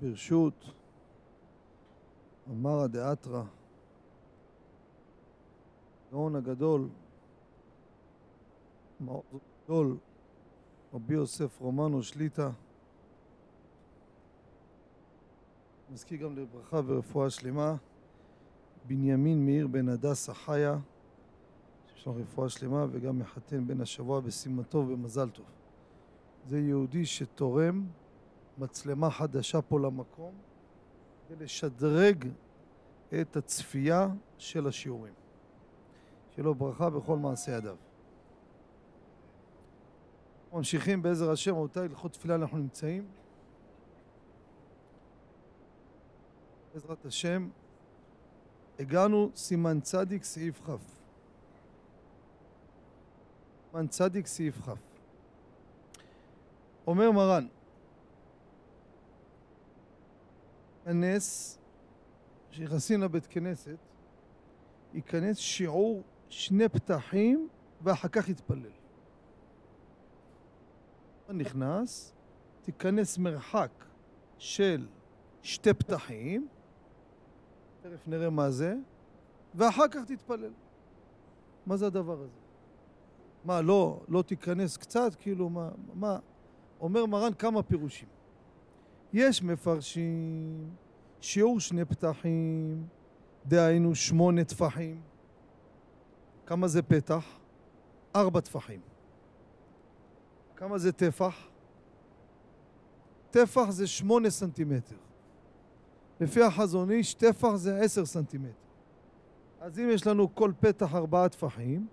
ברשות אמרא דאתרא, הגאון הגדול, מעוז גדול, רבי יוסף רומנו שליטא, מזכיר גם לברכה ורפואה שלמה, בנימין מאיר בן הדסה חיה, יש לו רפואה שלמה וגם מחתן בן השבוע בשימה טוב ובמזל טוב. זה יהודי שתורם מצלמה חדשה פה למקום ולשדרג את הצפייה של השיעורים. לו ברכה בכל מעשה ידיו. ממשיכים בעזר השם, רבותיי, הלכות תפילה אנחנו נמצאים. בעזרת השם, הגענו סימן צדיק סעיף כ'. סימן צדיק סעיף כ'. אומר מרן, כנס, כשנכנסים לבית כנסת, ייכנס שיעור שני פתחים ואחר כך יתפלל. נכנס, תיכנס מרחק של שתי פתחים, תכף נראה מה זה, ואחר כך תתפלל. מה זה הדבר הזה? מה, לא, לא תיכנס קצת? כאילו, מה, מה? אומר מרן כמה פירושים. יש מפרשים שיעור שני פתחים, דהיינו שמונה טפחים. כמה זה פתח? ארבע טפחים. כמה זה טפח? טפח זה שמונה סנטימטר. לפי החזון איש, טפח זה עשר סנטימטר. אז אם יש לנו כל פתח ארבעה טפחים,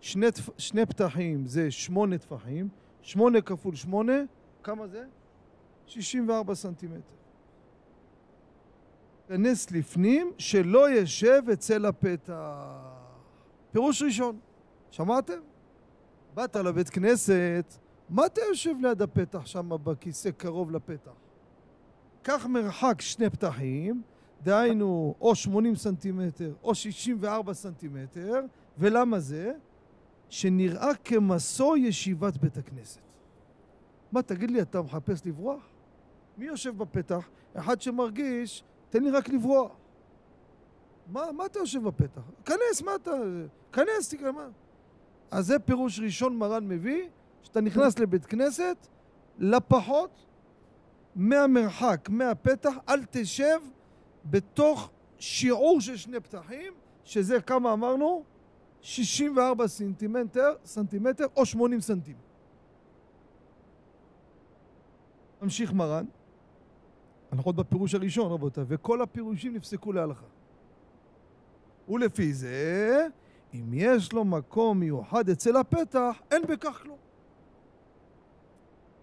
שני, שני פתחים זה שמונה טפחים, שמונה כפול שמונה, כמה זה? 64 סנטימטר. כנס לפנים שלא ישב אצל הפתח. פירוש ראשון, שמעתם? באת לבית כנסת, מה אתה יושב ליד הפתח שם בכיסא קרוב לפתח? קח מרחק שני פתחים, דהיינו או 80 סנטימטר או 64 סנטימטר, ולמה זה? שנראה כמסור ישיבת בית הכנסת. מה, תגיד לי, אתה מחפש לברוח? מי יושב בפתח? אחד שמרגיש, תן לי רק לברוח. מה, מה אתה יושב בפתח? כנס, מה אתה... כנס, תקרא, מה? אז זה פירוש ראשון מרן מביא, שאתה נכנס לבית כנסת, לפחות מהמרחק, מהפתח, אל תשב בתוך שיעור של שני פתחים, שזה כמה אמרנו? 64 סנטימטר, סנטימטר או 80 סנטימטר. ממשיך מרן, אנחנו עוד בפירוש הראשון רבותיי, וכל הפירושים נפסקו להלכה. ולפי זה, אם יש לו מקום מיוחד אצל הפתח, אין בכך כלום.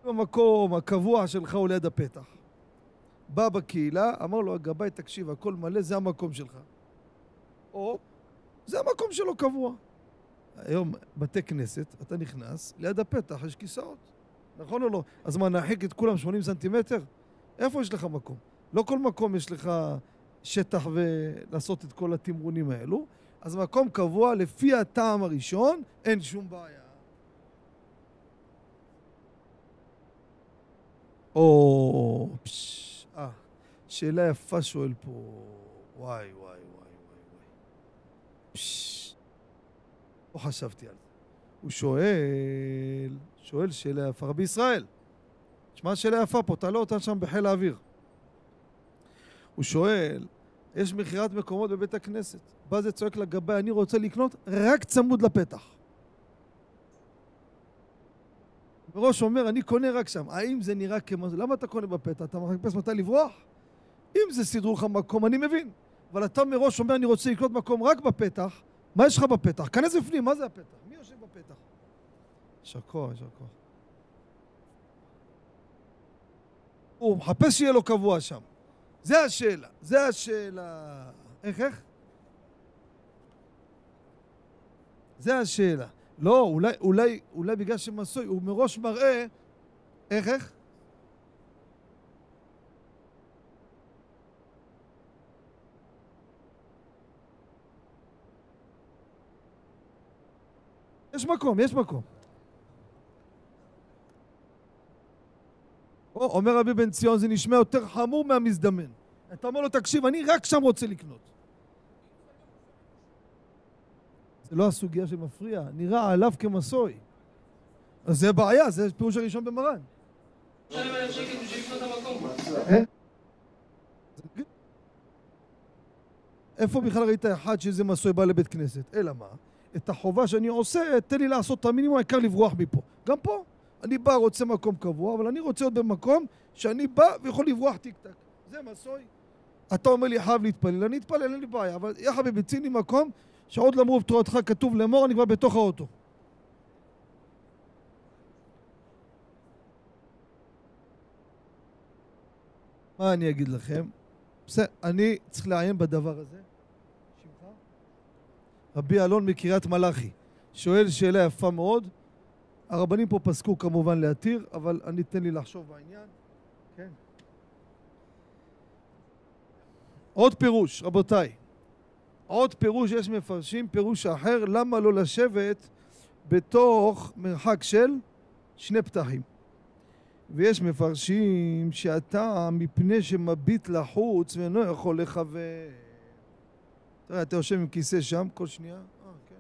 במקום הקבוע שלך הוא ליד הפתח. בא בקהילה, אמר לו הגבאי, תקשיב, הכל מלא, זה המקום שלך. או, זה המקום שלו קבוע. היום בתי כנסת, אתה נכנס, ליד הפתח יש כיסאות. נכון או לא? אז מה, נרחיק את כולם 80 סנטימטר? איפה יש לך מקום? לא כל מקום יש לך שטח ולעשות את כל התמרונים האלו. אז מקום קבוע, לפי הטעם הראשון, אין שום בעיה. או, פשש, אה, שאלה יפה שואל פה. וואי, וואי, וואי, וואי. פשש, לא חשבתי על זה. הוא שואל, שואל שאלה יפה, רבי ישראל, תשמע שאלה יפה פה, תעלה אותה שם בחיל האוויר. הוא שואל, יש מכירת מקומות בבית הכנסת. בא זה צועק לגבי, אני רוצה לקנות רק צמוד לפתח. מראש אומר, אני קונה רק שם. האם זה נראה כמו... למה אתה קונה בפתח? אתה מחפש מתי לברוח? אם זה סידרו לך מקום, אני מבין. אבל אתה מראש אומר, אני רוצה לקנות מקום רק בפתח. מה יש לך בפתח? כנס בפנים, מה זה הפתח? מי יושב בפתח? יישר כוח, יישר כוח. הוא מחפש שיהיה לו קבוע שם. זה השאלה, זה השאלה. איך, איך? זה השאלה. לא, אולי, אולי, אולי בגלל שמסוי, הוא מראש מראה... איך, איך? יש מקום, יש מקום. או, אומר רבי בן ציון, זה נשמע יותר חמור מהמזדמן. אתה אומר לו, תקשיב, אני רק שם רוצה לקנות. זה לא הסוגיה שמפריע, נראה עליו כמסוי. אז זה בעיה, זה פירוש הראשון במרן. איפה בכלל ראית אחד שזה מסוי בא לבית כנסת? אלא מה? את החובה שאני עושה, תן לי לעשות את המינימום, העיקר לברוח מפה. גם פה. אני בא, רוצה מקום קבוע, אבל אני רוצה להיות במקום שאני בא ויכול לברוח טיק טק. זה מסוי. אתה אומר לי חייב להתפלל, אני אתפלל, אין לי בעיה, אבל יא חביבי, ציני מקום שעוד למרו בתורתך כתוב לאמור, אני כבר בתוך האוטו. מה אני אגיד לכם? בסדר, אני צריך לעיין בדבר הזה. רבי אלון מקריית מלאכי. שואל שאלה יפה מאוד. הרבנים פה פסקו כמובן להתיר, אבל אני אתן לי לחשוב בעניין. כן. עוד פירוש, רבותיי. עוד פירוש יש מפרשים, פירוש אחר, למה לא לשבת בתוך מרחק של שני פתחים. ויש מפרשים שאתה מפני שמביט לחוץ ואינו יכול לכוון. תראה, אתה יושב עם כיסא שם כל שנייה, אה, כן.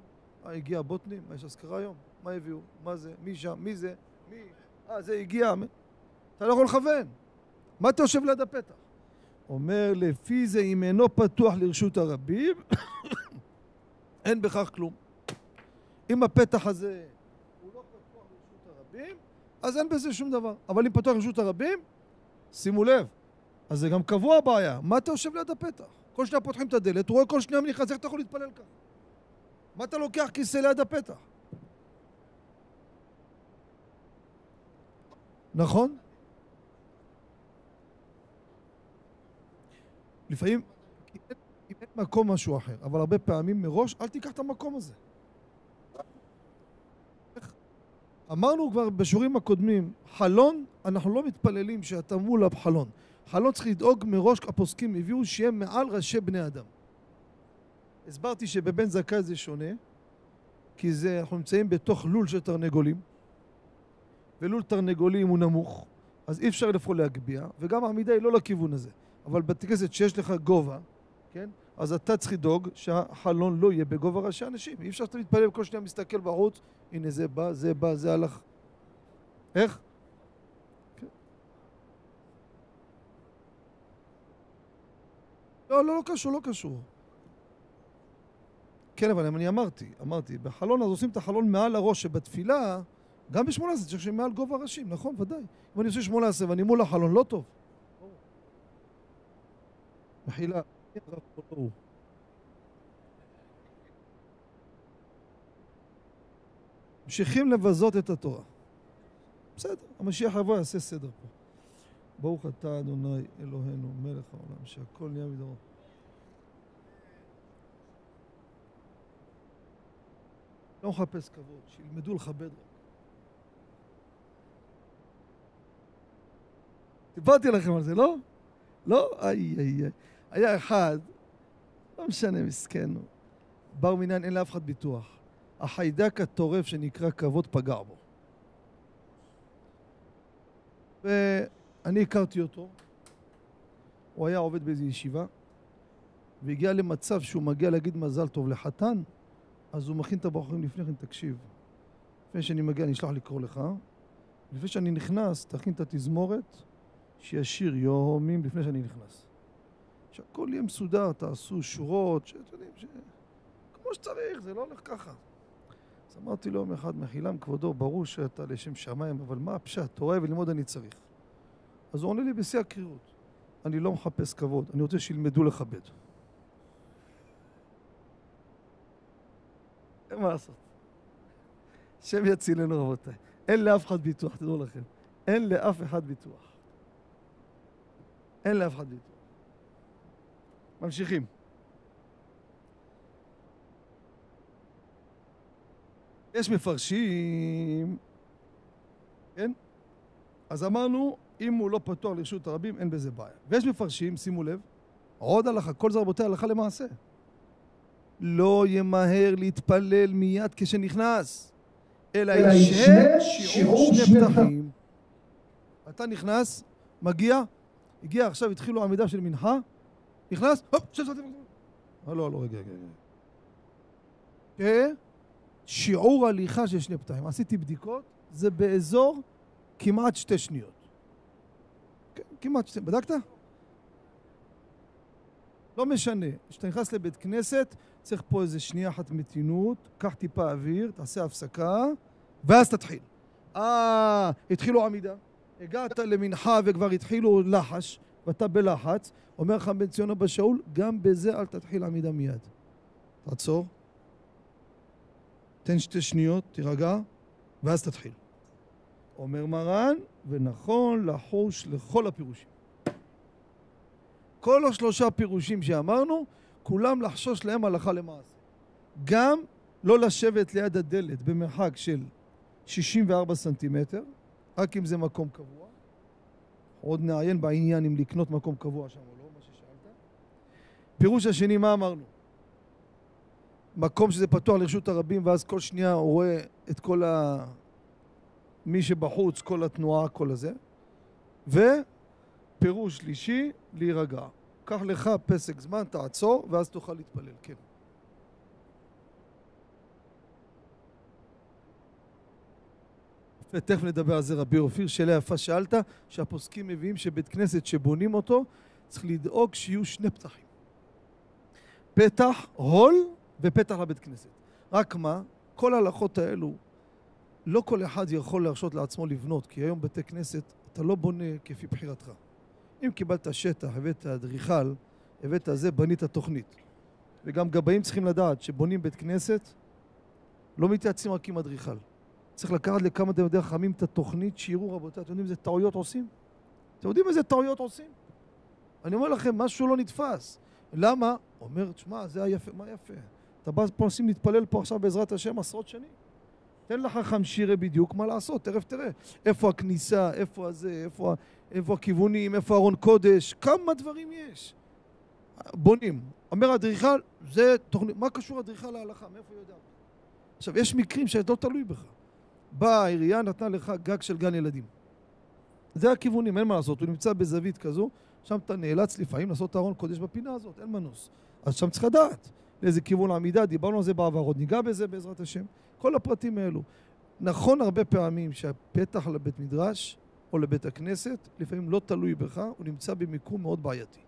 אה, הגיע בוטנים, יש אזכרה היום? מה הביאו? מה זה? מי שם? מי זה? מי? אה, זה הגיע. אתה לא יכול לכוון. מה אתה יושב ליד הפתח? אומר, לפי זה אם אינו פתוח לרשות הרבים, אין בכך כלום. אם הפתח הזה הוא לא פתוח לרשות הרבים, אז אין בזה שום דבר. אבל אם פתוח לרשות הרבים, שימו לב, אז זה גם קבוע הבעיה. מה אתה יושב ליד הפתח? כל שניה פותחים את הדלת, הוא רואה כל שניה מי נכנס, איך אתה יכול להתפלל ככה? מה אתה לוקח כיסא ליד הפתח? נכון? לפעמים, אם אין מקום משהו אחר, אבל הרבה פעמים מראש, אל תיקח את המקום הזה. אמרנו כבר בשיעורים הקודמים, חלון, אנחנו לא מתפללים שאתה מול החלון. חלון צריך לדאוג מראש, הפוסקים הביאו שיהיה מעל ראשי בני אדם. הסברתי שבבן זכאי זה שונה, כי זה, אנחנו נמצאים בתוך לול של תרנגולים, ולול תרנגולים הוא נמוך, אז אי אפשר לפעול להגביה, וגם העמידה היא לא לכיוון הזה. אבל בתי כנסת שיש לך גובה, כן? אז אתה צריך לדאוג שהחלון לא יהיה בגובה ראשי אנשים. אי אפשר שאתה מתפלל וכל שניה מסתכל בחוץ, הנה זה בא, זה בא, זה הלך. איך? לא, לא, לא קשור, לא קשור. כן, אבל אני אמרתי, אמרתי, בחלון אז עושים את החלון מעל הראש שבתפילה, גם ב-18 צריך שיהיה מעל גובה ראשים, נכון, ודאי. אם אני עושה 18 ואני מול החלון, לא טוב. מחילה. ממשיכים לבזות את התורה. בסדר, המשיח יבוא יעשה סדר פה. ברוך אתה אדוני אלוהינו מלך העולם שהכל נהיה בדברו. לא מחפש כבוד, שילמדו לכבד רק. דיברתי לכם על זה, לא? לא? איי איי איי. היה אחד, לא משנה, מסכן, בר מינן, אין לאף אחד ביטוח. החיידק הטורף שנקרא כבוד פגע בו. ואני הכרתי אותו, הוא היה עובד באיזו ישיבה, והגיע למצב שהוא מגיע להגיד מזל טוב לחתן, אז הוא מכין את הבחורים לפני כן, תקשיב. לפני שאני מגיע אני אשלח לקרוא לך, לפני שאני נכנס, תכין את התזמורת, שישיר יומים לפני שאני נכנס. שהכל יהיה מסודר, תעשו שורות, שאתם יודעים, ש... כמו שצריך, זה לא הולך ככה. אז אמרתי לו יום אחד, מחילם כבודו, ברור שאתה לשם שמיים, אבל מה הפשט? תורה וללמוד אני צריך. אז הוא עונה לי בשיא הקרירות, אני לא מחפש כבוד, אני רוצה שילמדו לכבד. אין מה לעשות. השם יצילנו רבותיי. אין לאף אחד ביטוח, תדעו לכם. אין לאף אחד ביטוח. אין לאף אחד ביטוח. ממשיכים. יש מפרשים, כן? אז אמרנו, אם הוא לא פתוח לרשות הרבים, אין בזה בעיה. ויש מפרשים, שימו לב, עוד הלכה, כל זה רבותי הלכה למעשה. לא ימהר להתפלל מיד כשנכנס, אלא ישהה שיעור שני פתחים. אתה נכנס, מגיע, הגיע עכשיו, התחילו עמידה של מנחה, נכנס, הופ, שב, שב. אה, לא, לא, רגע, רגע. כן? שיעור הליכה של שני פתחים. עשיתי בדיקות, זה באזור כמעט שתי שניות. כן, כמעט שתי... בדקת? לא משנה. כשאתה נכנס לבית כנסת, צריך פה איזה שנייה אחת מתינות, קח טיפה אוויר, תעשה הפסקה, ואז תתחיל. אה, התחילו עמידה. הגעת למנחה וכבר התחילו לחש, ואתה בלחץ, אומר לך בן ציון אבא שאול, גם בזה אל תתחיל עמידה מיד. תעצור, תן שתי שניות, תירגע, ואז תתחיל. אומר מרן, ונכון לחוש לכל הפירושים. כל השלושה פירושים שאמרנו, כולם לחשוש להם הלכה למעשה. גם לא לשבת ליד הדלת במרחק של 64 סנטימטר, רק אם זה מקום קבוע. עוד נעיין בעניין אם לקנות מקום קבוע שם או לא, מה ששאלת. פירוש השני, מה אמרנו? מקום שזה פתוח לרשות הרבים, ואז כל שנייה הוא רואה את כל ה... מי שבחוץ, כל התנועה, כל הזה. ופירוש שלישי, להירגע. קח לך פסק זמן, תעצור, ואז תוכל להתפלל. כן. ותכף נדבר על זה רבי אופיר, שאלה יפה שאלת, שהפוסקים מביאים שבית כנסת שבונים אותו, צריך לדאוג שיהיו שני פתחים. פתח הול ופתח לבית כנסת. רק מה, כל ההלכות האלו, לא כל אחד יכול להרשות לעצמו לבנות, כי היום בתי כנסת, אתה לא בונה כפי בחירתך. אם קיבלת שטח, הבאת אדריכל, הבאת זה, בנית תוכנית. וגם גבאים צריכים לדעת שבונים בית כנסת, לא מתייעצים רק עם אדריכל. צריך לקחת לכמה תלמידי חכמים את התוכנית, שיראו רבותיי, אתם יודעים איזה טעויות עושים? אתם יודעים איזה טעויות עושים? אני אומר לכם, משהו לא נתפס. למה? אומר, תשמע, זה היפה, מה יפה? אתה בא פה לשים להתפלל פה עכשיו בעזרת השם עשרות שנים. תן לחכם שירה בדיוק מה לעשות, תכף תראה. איפה הכניסה, איפה הזה, איפה, איפה הכיוונים, איפה ארון קודש, כמה דברים יש. בונים. אומר אדריכל, זה תוכנית, מה קשור אדריכל להלכה? מאיפה הוא יודע? עכשיו, יש מקרים שאתה לא תלוי בך. באה העירייה, נתנה לך גג של גן ילדים. זה הכיוונים, אין מה לעשות, הוא נמצא בזווית כזו, שם אתה נאלץ לפעמים לעשות ארון קודש בפינה הזאת, אין מנוס. אז שם צריך לדעת לאיזה כיוון העמידה, דיברנו על זה בעבר, עוד ניגע בזה בעזרת השם. כל הפרטים האלו. נכון הרבה פעמים שהפתח לבית מדרש או לבית הכנסת, לפעמים לא תלוי בך, הוא נמצא במיקום מאוד בעייתי.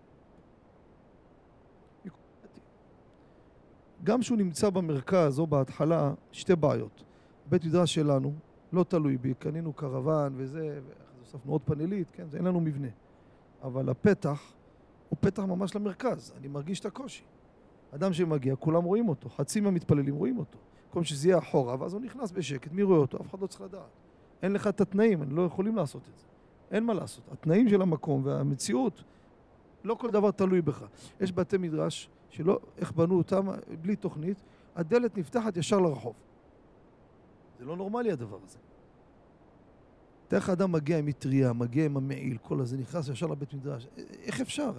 גם כשהוא נמצא במרכז או בהתחלה, שתי בעיות. בית מדרש שלנו, לא תלוי בי, קנינו קרוון וזה, הוספנו עוד פאנלית, כן, אין לנו מבנה. אבל הפתח הוא פתח ממש למרכז, אני מרגיש את הקושי. אדם שמגיע, כולם רואים אותו, חצי מהמתפללים רואים אותו. במקום שזה יהיה אחורה, ואז הוא נכנס בשקט, מי רואה אותו? אף אחד לא צריך לדעת. אין לך את התנאים, הם לא יכולים לעשות את זה. אין מה לעשות. התנאים של המקום והמציאות, לא כל דבר תלוי בך. יש בתי מדרש שלא, איך בנו אותם, בלי תוכנית, הדלת נפתחת ישר לרחוב. זה לא נורמלי הדבר הזה. תאר לך אדם מגיע עם מטריה, מגיע עם המעיל, כל הזה, נכנס ישר לבית מדרש. איך אפשר?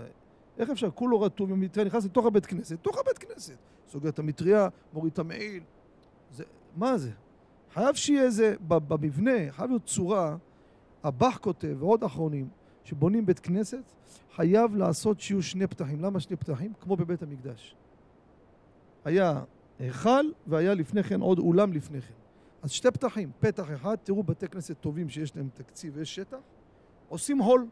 איך אפשר? כולו רטוב עם מטריה, נכנס לתוך הבית כנסת, לתוך הבית כנסת. סוגר את המטריה, מוריד את המעיל. זה, מה זה? חייב שיהיה איזה, במבנה, חייב להיות צורה, הבח כותב ועוד אחרונים, שבונים בית כנסת, חייב לעשות שיהיו שני פתחים. למה שני פתחים? כמו בבית המקדש. היה היכל והיה לפני כן עוד אולם לפני כן. אז שתי פתחים, פתח אחד, תראו בתי כנסת טובים שיש להם תקציב ויש שטח, עושים הול.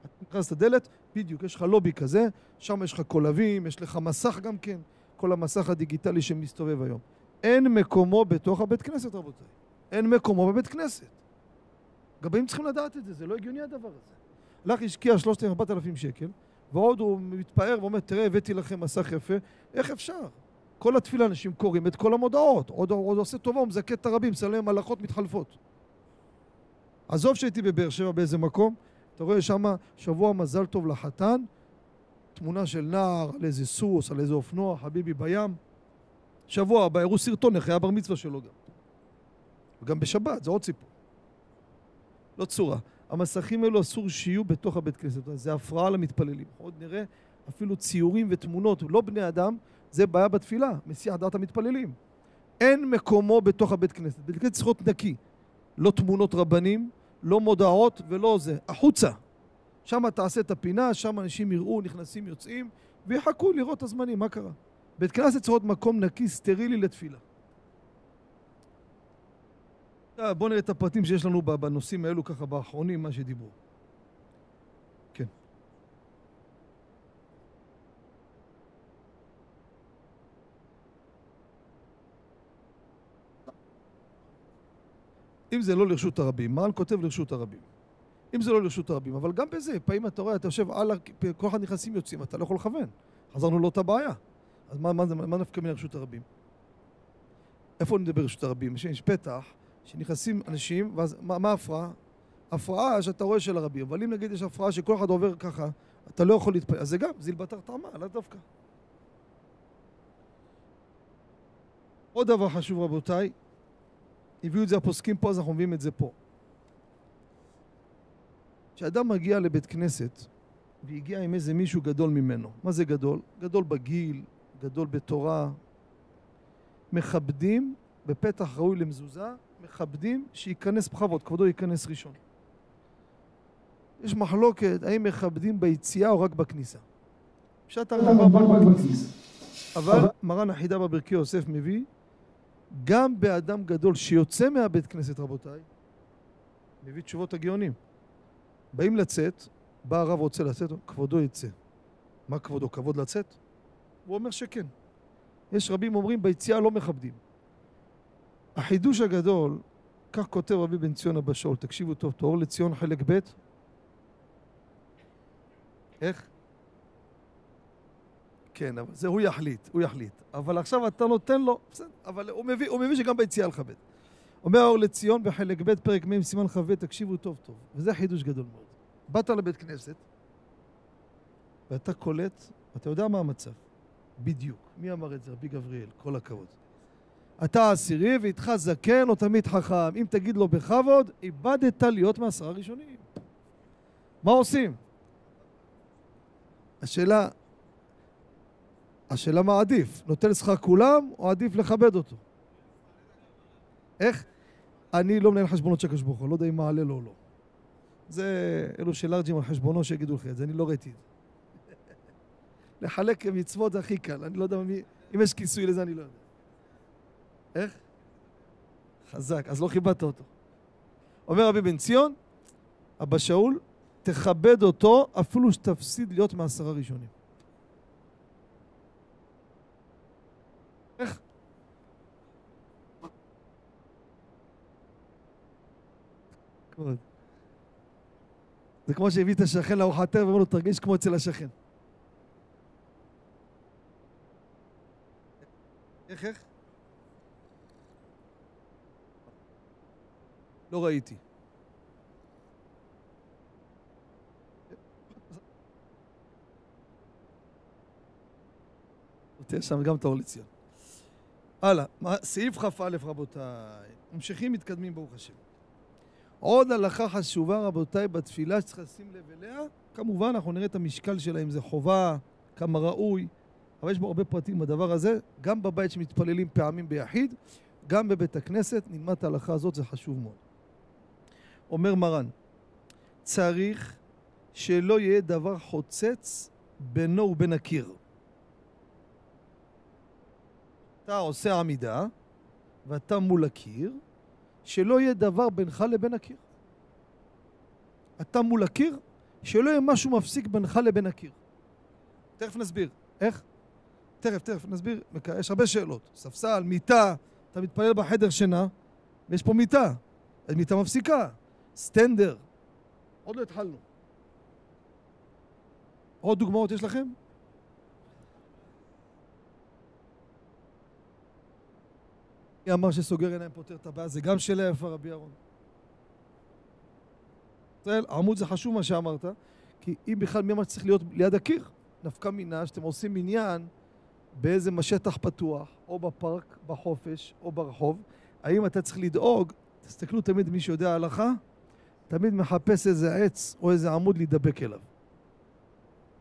אתה נכנס לדלת, בדיוק, יש לך לובי כזה, שם יש לך קולבים, יש לך מסך גם כן, כל המסך הדיגיטלי שמסתובב היום. אין מקומו בתוך הבית כנסת, רבותיי. אין מקומו בבית כנסת. גבאים צריכים לדעת את זה, זה לא הגיוני הדבר הזה. הלך, השקיע 3,000-4,000 שקל, ועוד הוא מתפאר ואומר, תראה, הבאתי לכם מסך יפה, איך אפשר? כל התפילה אנשים קוראים את כל המודעות, עוד, עוד עושה טובה, הוא מזכה את הרבים, מסלם הלכות מתחלפות. עזוב שהייתי בבאר שבע באיזה מקום, אתה רואה שם שבוע מזל טוב לחתן, תמונה של נער על איזה סוס, על איזה אופנוע, חביבי בים. שבוע הבא הראו סרטון איך היה בר מצווה שלו גם. וגם בשבת, זה עוד סיפור. לא צורה. המסכים האלו אסור שיהיו בתוך הבית כנסת, זה הפרעה למתפללים. עוד נראה אפילו ציורים ותמונות, לא בני אדם, זה בעיה בתפילה, מסיח דעת המתפללים. אין מקומו בתוך הבית כנסת. בית כנסת צריך להיות נקי. לא תמונות רבנים, לא מודעות ולא זה, החוצה. שם תעשה את הפינה, שם אנשים יראו, נכנסים, יוצאים, ויחכו לראות את הזמנים, מה קרה? בית כנסת צריך להיות מקום נקי, סטרילי לתפילה. בואו נראה את הפרטים שיש לנו בנושאים האלו ככה באחרונים, מה שדיברו. כן. אם זה לא לרשות הרבים, מרן כותב לרשות הרבים. אם זה לא לרשות הרבים, אבל גם בזה, פעמים אתה רואה, אתה יושב על, כל אחד נכנסים יוצאים, אתה לא יכול לכוון. חזרנו לאותה בעיה. אז מה, מה, מה נפקא מן רשות הרבים? איפה נדבר רשות הרבים? יש פתח שנכנסים אנשים, ואז מה ההפרעה? הפרעה שאתה רואה של הרבים, אבל אם נגיד יש הפרעה שכל אחד עובר ככה, אתה לא יכול להתפעל, אז זה גם זיל בתר טעמה, לאו דווקא. עוד דבר חשוב רבותיי, הביאו את זה הפוסקים פה, אז אנחנו מביאים את זה פה. כשאדם מגיע לבית כנסת והגיע עם איזה מישהו גדול ממנו, מה זה גדול? גדול בגיל, גדול בתורה, מכבדים בפתח ראוי למזוזה, מכבדים שייכנס בכבוד, כבודו ייכנס ראשון. יש מחלוקת האם מכבדים ביציאה או רק בכניסה. פשט הרמב"ם רק בכניסה. אבל מרן החידה בברכי יוסף מביא גם באדם גדול שיוצא מהבית כנסת רבותיי, מביא תשובות הגאונים. באים לצאת, בא הרב רוצה לצאת, כבודו יצא. מה כבודו? כבוד לצאת? הוא אומר שכן. יש רבים אומרים ביציאה לא מכבדים. החידוש הגדול, כך כותב רבי בן ציון אבא שאול, תקשיבו טוב, תואר לציון חלק ב' איך? כן, אבל זה הוא יחליט, הוא יחליט. אבל עכשיו אתה נותן לו, בסדר, אבל הוא מביא, הוא מביא שגם ביציאה לכבד. אומר האור לציון בחלק ב' פרק מ' סימן כ"ב, תקשיבו טוב טוב, וזה חידוש גדול מאוד. באת לבית כנסת, ואתה קולט, אתה יודע מה המצב. בדיוק. מי אמר את זה? רבי גבריאל, כל הכבוד. אתה עשירי ואיתך זקן או תמיד חכם. אם תגיד לו בכבוד, איבדת להיות מעשרה ראשונים. מה עושים? השאלה, השאלה מה עדיף? נותן שכר כולם או עדיף לכבד אותו? איך? אני לא מנהל חשבונות של הקדוש לא יודע אם מעלה לו או לא. זה אלו שלארג'ים על חשבונו שיגידו לך את זה, אני לא ראיתי את זה. לחלק מצוות זה הכי קל, אני לא יודע מי, אם יש כיסוי לזה אני לא יודע. איך? חזק, אז לא כיבדת אותו. אומר רבי בן ציון, אבא שאול, תכבד אותו אפילו שתפסיד להיות מעשרה ראשונים. איך? זה כמו שהביא את השכן לארוחת ערב ואומר לו, תרגיש כמו אצל השכן. איך, איך? לא ראיתי. תהיה שם גם את האור לציון. הלאה, סעיף כ"א רבותיי. ממשיכים, מתקדמים ברוך השם. עוד הלכה חשובה רבותיי בתפילה שצריך לשים לב אליה, כמובן אנחנו נראה את המשקל שלה אם זה חובה, כמה ראוי, אבל יש בו הרבה פרטים בדבר הזה, גם בבית שמתפללים פעמים ביחיד, גם בבית הכנסת, נלמד את ההלכה הזאת, זה חשוב מאוד. אומר מרן, צריך שלא יהיה דבר חוצץ בינו ובין הקיר. אתה עושה עמידה, ואתה מול הקיר, שלא יהיה דבר בינך לבין הקיר. אתה מול הקיר, שלא יהיה משהו מפסיק בינך לבין הקיר. תכף נסביר. איך? תכף, תכף נסביר. יש הרבה שאלות. ספסל, מיטה, אתה מתפלל בחדר שינה, ויש פה מיטה. מיטה מפסיקה. סטנדר. עוד לא התחלנו. עוד דוגמאות יש לכם? מי אמר שסוגר עיניים פותר את הבעיה? זה גם שאלה יפה, רבי אהרון. ישראל, עמוד זה חשוב מה שאמרת, כי אם בכלל מי אמר שצריך להיות ליד הקיר? נפקא מינה שאתם עושים מניין באיזה שטח פתוח, או בפארק, בחופש, או ברחוב, האם אתה צריך לדאוג, תסתכלו תמיד מי שיודע הלכה, תמיד מחפש איזה עץ או איזה עמוד להידבק אליו.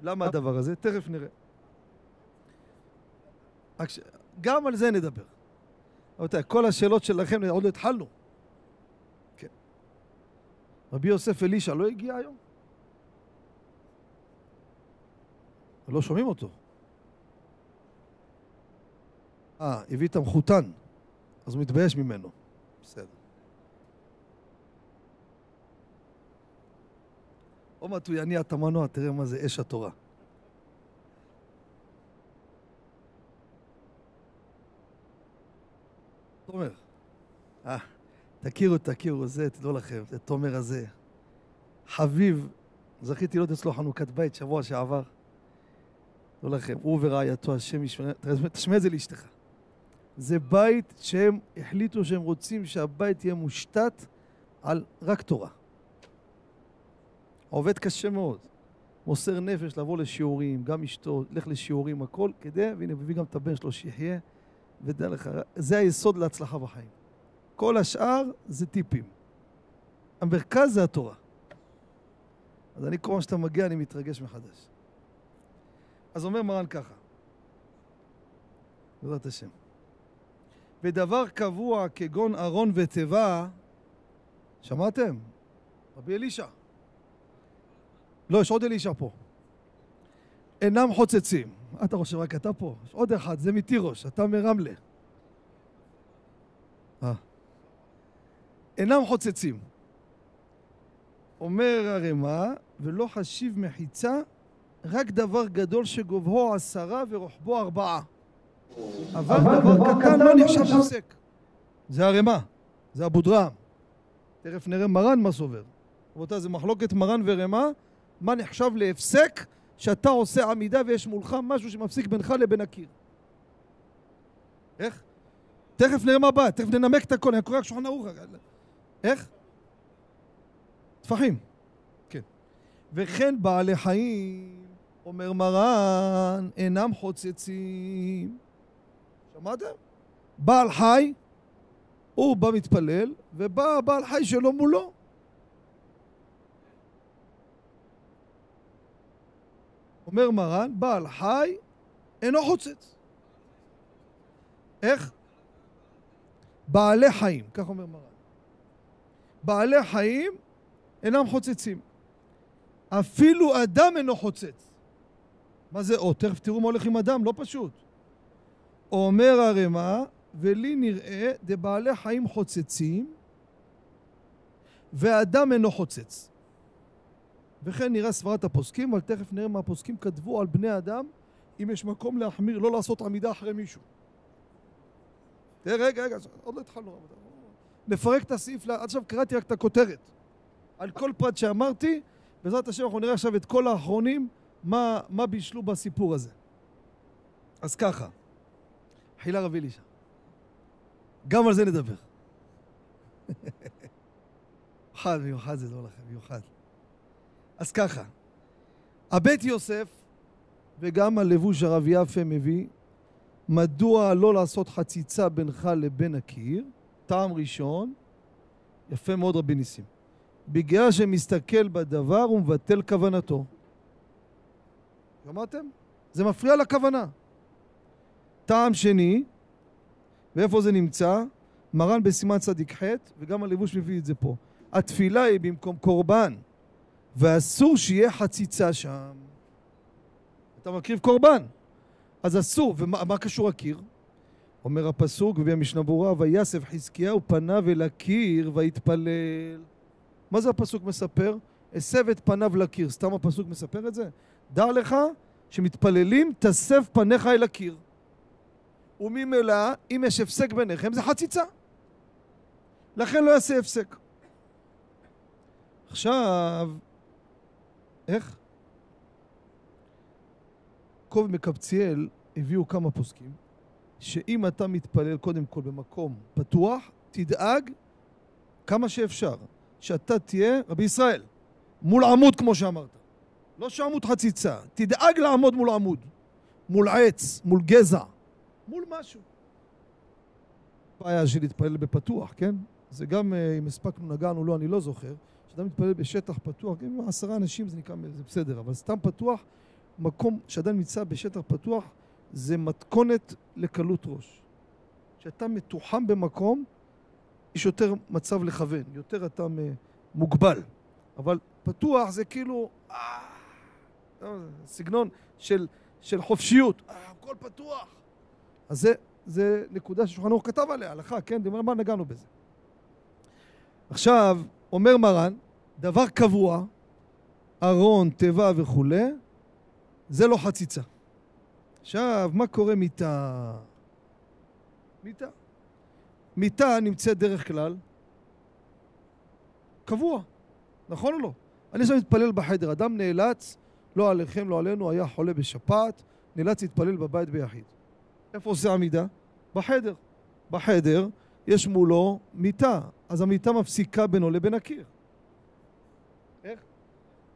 למה הדבר הזה? תכף נראה. גם על זה נדבר. רבותיי, כל השאלות שלכם עוד לא התחלנו. כן. רבי יוסף אלישע לא הגיע היום? לא שומעים אותו. אה, הביא את המחותן, אז הוא מתבייש ממנו. בסדר. עוד מעט הוא יניע את המנוע, תראה מה זה אש התורה. תומר. אה, תכירו, תכירו, זה, תדעו לכם, זה תומר הזה. חביב, זכיתי לראות אצלו חנוכת בית שבוע שעבר. תדעו לכם, הוא ורעייתו, השם ישמע, תשמע את זה לאשתך. זה בית שהם החליטו שהם רוצים שהבית יהיה מושתת על רק תורה. עובד קשה מאוד. מוסר נפש לבוא לשיעורים, גם אשתו, לך לשיעורים, הכל, כדי, והנה, מביא גם את הבן שלו שיחיה. ודע לך, זה היסוד להצלחה בחיים. כל השאר זה טיפים. המרכז זה התורה. אז אני כל פעם שאתה מגיע אני מתרגש מחדש. אז אומר מרן ככה, בעזרת השם. ודבר קבוע כגון ארון ותיבה, שמעתם? רבי אלישע. לא, יש עוד אלישע פה. אינם חוצצים. אתה חושב רק אתה פה? עוד אחד, זה מתירוש, אתה מרמלה. אה. אינם חוצצים. אומר הרמ"א, ולא חשיב מחיצה, רק דבר גדול שגובהו עשרה ורוחבו ארבעה. אבל דבר קטן לא נחשב הפסק. זה הרמ"א, זה אבודרעם. תכף נראה מרן מה סובר. רבותיי, זה מחלוקת מרן ורמ"א, מה נחשב להפסק שאתה עושה עמידה ויש מולך משהו שמפסיק בינך לבין הקיר. איך? תכף נראה מה בא, תכף ננמק את הכל, אני קורא רק שולחן ערוך. איך? טפחים. כן. וכן בעלי חיים, אומר מרן, אינם חוצצים. שמעתם? בעל חי, הוא בא מתפלל, ובא הבעל חי שלו מולו. אומר מרן, בעל חי אינו חוצץ. איך? בעלי חיים, כך אומר מרן. בעלי חיים אינם חוצצים. אפילו אדם אינו חוצץ. מה זה עוד? תכף תראו מה הולך עם אדם, לא פשוט. אומר הרמ"א, ולי נראה דבעלי חיים חוצצים ואדם אינו חוצץ. וכן נראה סברת הפוסקים, אבל תכף נראה מה הפוסקים כתבו על בני אדם, אם יש מקום להחמיר, לא לעשות עמידה אחרי מישהו. תראה, רגע, רגע, עוד לא התחלנו. נפרק את הסעיף, עד עכשיו קראתי רק את הכותרת. על כל פרט שאמרתי, בעזרת השם אנחנו נראה עכשיו את כל האחרונים, מה, מה בישלו בסיפור הזה. אז ככה, חילה רבי אלישע. גם על זה נדבר. מיוחד, מיוחד זה לא לכם, מיוחד. אז ככה, הבית יוסף וגם הלבוש הרב יפה מביא, מדוע לא לעשות חציצה בינך לבין הקיר? טעם ראשון, יפה מאוד רבי ניסים. בגלל שמסתכל בדבר הוא מבטל כוונתו. שמעתם? זה מפריע לכוונה. טעם שני, ואיפה זה נמצא? מרן בסימן צדיק ח' וגם הלבוש מביא את זה פה. התפילה היא במקום קורבן. ואסור שיהיה חציצה שם. אתה מקריב קורבן, אז אסור. ומה קשור הקיר? אומר הפסוק, מביא המשנה ברורה, ויסף חזקיהו פניו אל הקיר ויתפלל. מה זה הפסוק מספר? הסב את פניו לקיר. סתם הפסוק מספר את זה? דע לך שמתפללים, תסב פניך אל הקיר. וממילא, אם יש הפסק ביניכם, זה חציצה. לכן לא יעשה הפסק. עכשיו, איך? קוב מקבציאל הביאו כמה פוסקים שאם אתה מתפלל קודם כל במקום פתוח, תדאג כמה שאפשר שאתה תהיה רבי ישראל מול עמוד כמו שאמרת. לא שעמוד חציצה, תדאג לעמוד מול עמוד. מול עץ, מול גזע מול משהו. בעיה של להתפלל בפתוח, כן? זה גם אה, אם הספקנו נגענו לא, אני לא זוכר כשאדם מתפלל בשטח פתוח, גם עם עשרה אנשים זה נקרא, זה בסדר, אבל סתם פתוח, מקום שאדם נמצא בשטח פתוח, זה מתכונת לקלות ראש. כשאתה מתוחם במקום, יש יותר מצב לכוון, יותר אתה מוגבל. אבל פתוח זה כאילו... אה, לא, סגנון של, של חופשיות. אה, הכל פתוח. אז זה, זה נקודה ששולחן ערוך כתב עליה, הלכה, כן? מה נגענו בזה? עכשיו, אומר מרן, דבר קבוע, ארון, תיבה וכולי, זה לא חציצה. עכשיו, מה קורה מיטה? מיטה. מיטה נמצאת דרך כלל קבוע, נכון או לא? אני עכשיו מתפלל בחדר, אדם נאלץ, לא עליכם, לא עלינו, היה חולה בשפעת, נאלץ להתפלל בבית ביחיד. איפה עושה עמידה? בחדר. בחדר יש מולו מיטה, אז המיטה מפסיקה בינו לבין הקיר.